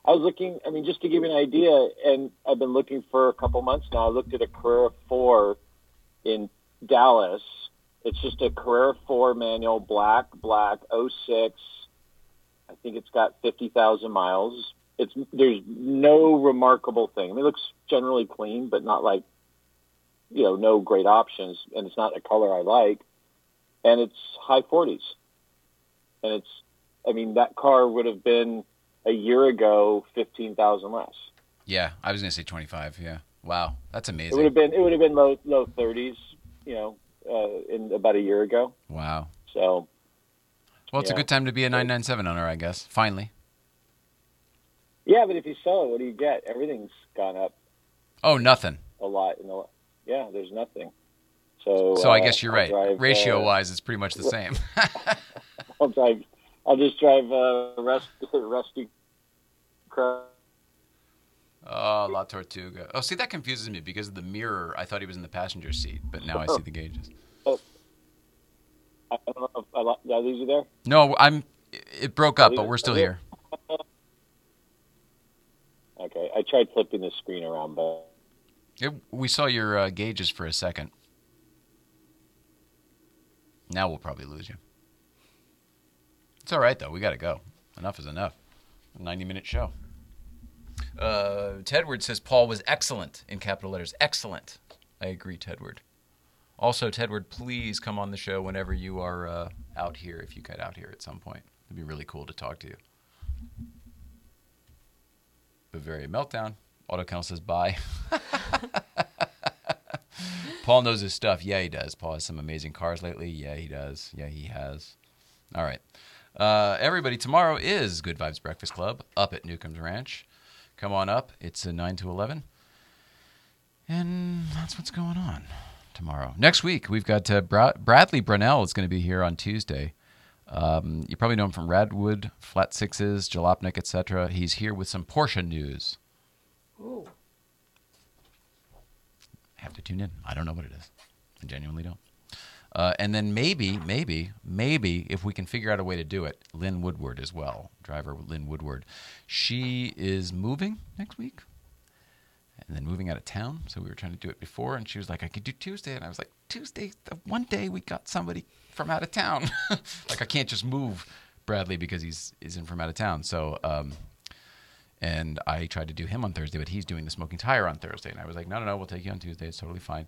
I was looking. I mean, just to give you an idea, and I've been looking for a couple months now. I looked at a Carrera Four in Dallas. It's just a Carrera Four manual, black, black, 06. I think it's got fifty thousand miles. It's there's no remarkable thing. I mean, it looks generally clean, but not like you know, no great options, and it's not a color I like. And it's high forties, and it's I mean, that car would have been a year ago fifteen thousand less. Yeah, I was gonna say 25. Yeah. Wow, that's amazing. It would have been it would have been low low thirties, you know, uh, in about a year ago. Wow. So Well, it's a good time to be a 997 owner, I guess. Finally. yeah, but if you sell it, what do you get? Everything's gone up Oh, nothing. a lot. In the, yeah, there's nothing. So So I uh, guess you're I'll right. drive, Ratio uh, wise, it's pretty much the [laughs] same. I'll drive. I'll just drive uh, [laughs] rusty, rusty. Cr- oh, La Tortuga. Oh, see, that confuses me because of the mirror. I thought he was in the passenger seat, but now I see the gauges. I don't know if I, did I lose you there. No, I'm. It broke up, but we're still here. [laughs] Okay, I tried flipping the screen around, but It, we saw your uh, gauges for a second. Now we'll probably lose you. It's all right though. We got to go. Enough is enough. A 90 minute show. Uh, Tedward says Paul was excellent in capital letters. Excellent. I agree, Tedward. Also, Tedward, please come on the show whenever you are uh, out here. If you get out here at some point, it'd be really cool to talk to you. Bavaria meltdown. Auto Kennel says bye. [laughs] Paul knows his stuff. Yeah, he does. Paul has some amazing cars lately. Yeah, he does. Yeah, he has. All right. Uh, everybody, tomorrow is Good Vibes Breakfast Club up at Newcomb's Ranch. Come on up. It's a 9 to 11. And that's what's going on tomorrow. Next week, we've got uh, Bra- Bradley Brownell is going to be here on Tuesday. Um, you probably know him from Radwood, Flat Sixes, Jalopnik, etc. He's here with some Porsche news. Ooh. have to tune in. I don't know what it is. I genuinely don't. Uh, and then maybe, maybe, maybe if we can figure out a way to do it, Lyn Woodward as well, driver Lyn Woodward. She is moving next week and then moving out of town. So we were trying to do it before, and she was like, I could do Tuesday. And I was like, Tuesday, one day we got somebody from out of town. [laughs] like, I can't just move Bradley because he's, in from out of town. So, um, and I tried to do him on Thursday, but he's doing the smoking tire on Thursday. And I was like, no, no, no, we'll take you on Tuesday. It's totally fine.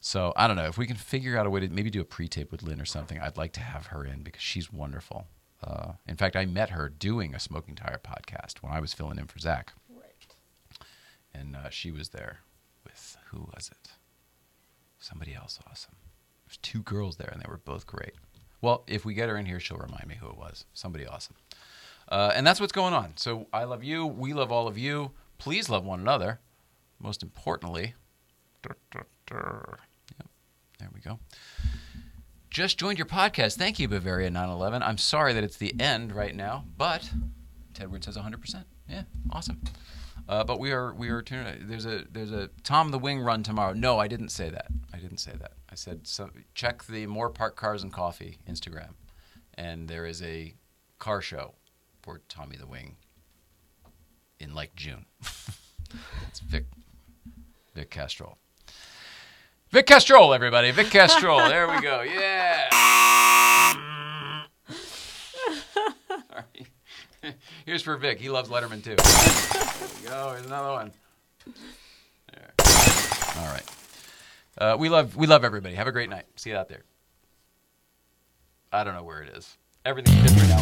So I don't know if we can figure out a way to maybe do a pre-tape with Lyn or something. I'd like to have her in because she's wonderful. Uh, in fact, I met her doing a smoking tire podcast when I was filling in for Zach, and uh, she was there with who was it? Somebody else awesome. There's two girls there, and they were both great. Well, if we get her in here, she'll remind me who it was. Somebody awesome. Uh, and that's what's going on. So I love you. We love all of you. Please love one another. Most importantly, there we go. Just joined your podcast. Thank you, Bavaria 911. I'm sorry that it's the end right now, but Tedward says 100%. Yeah, awesome. Uh, but we are we are tuning. There's a there's a Tom the Wing run tomorrow. No, I didn't say that. I didn't say that. I said so, check the Moorpark Cars and Coffee Instagram, and there is a car show for Tommy the Wing in like June. [laughs] it's Vic Vic Castrol. Vic Castrol, everybody. Vic Castrol. there we go. Yeah. Sorry. [laughs] Here's for Vic. He loves Letterman too. There we go. Here's another one. There. All right. Uh, we love we love everybody. Have a great night. See you out there. I don't know where it is. Everything's different now.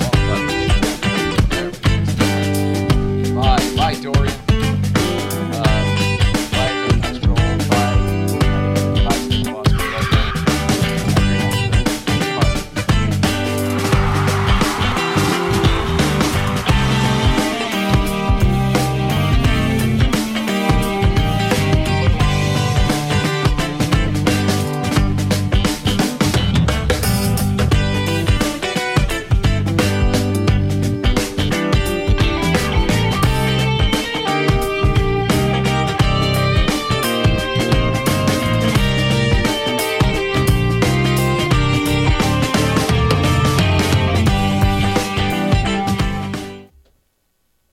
Bye. Bye, Dorian.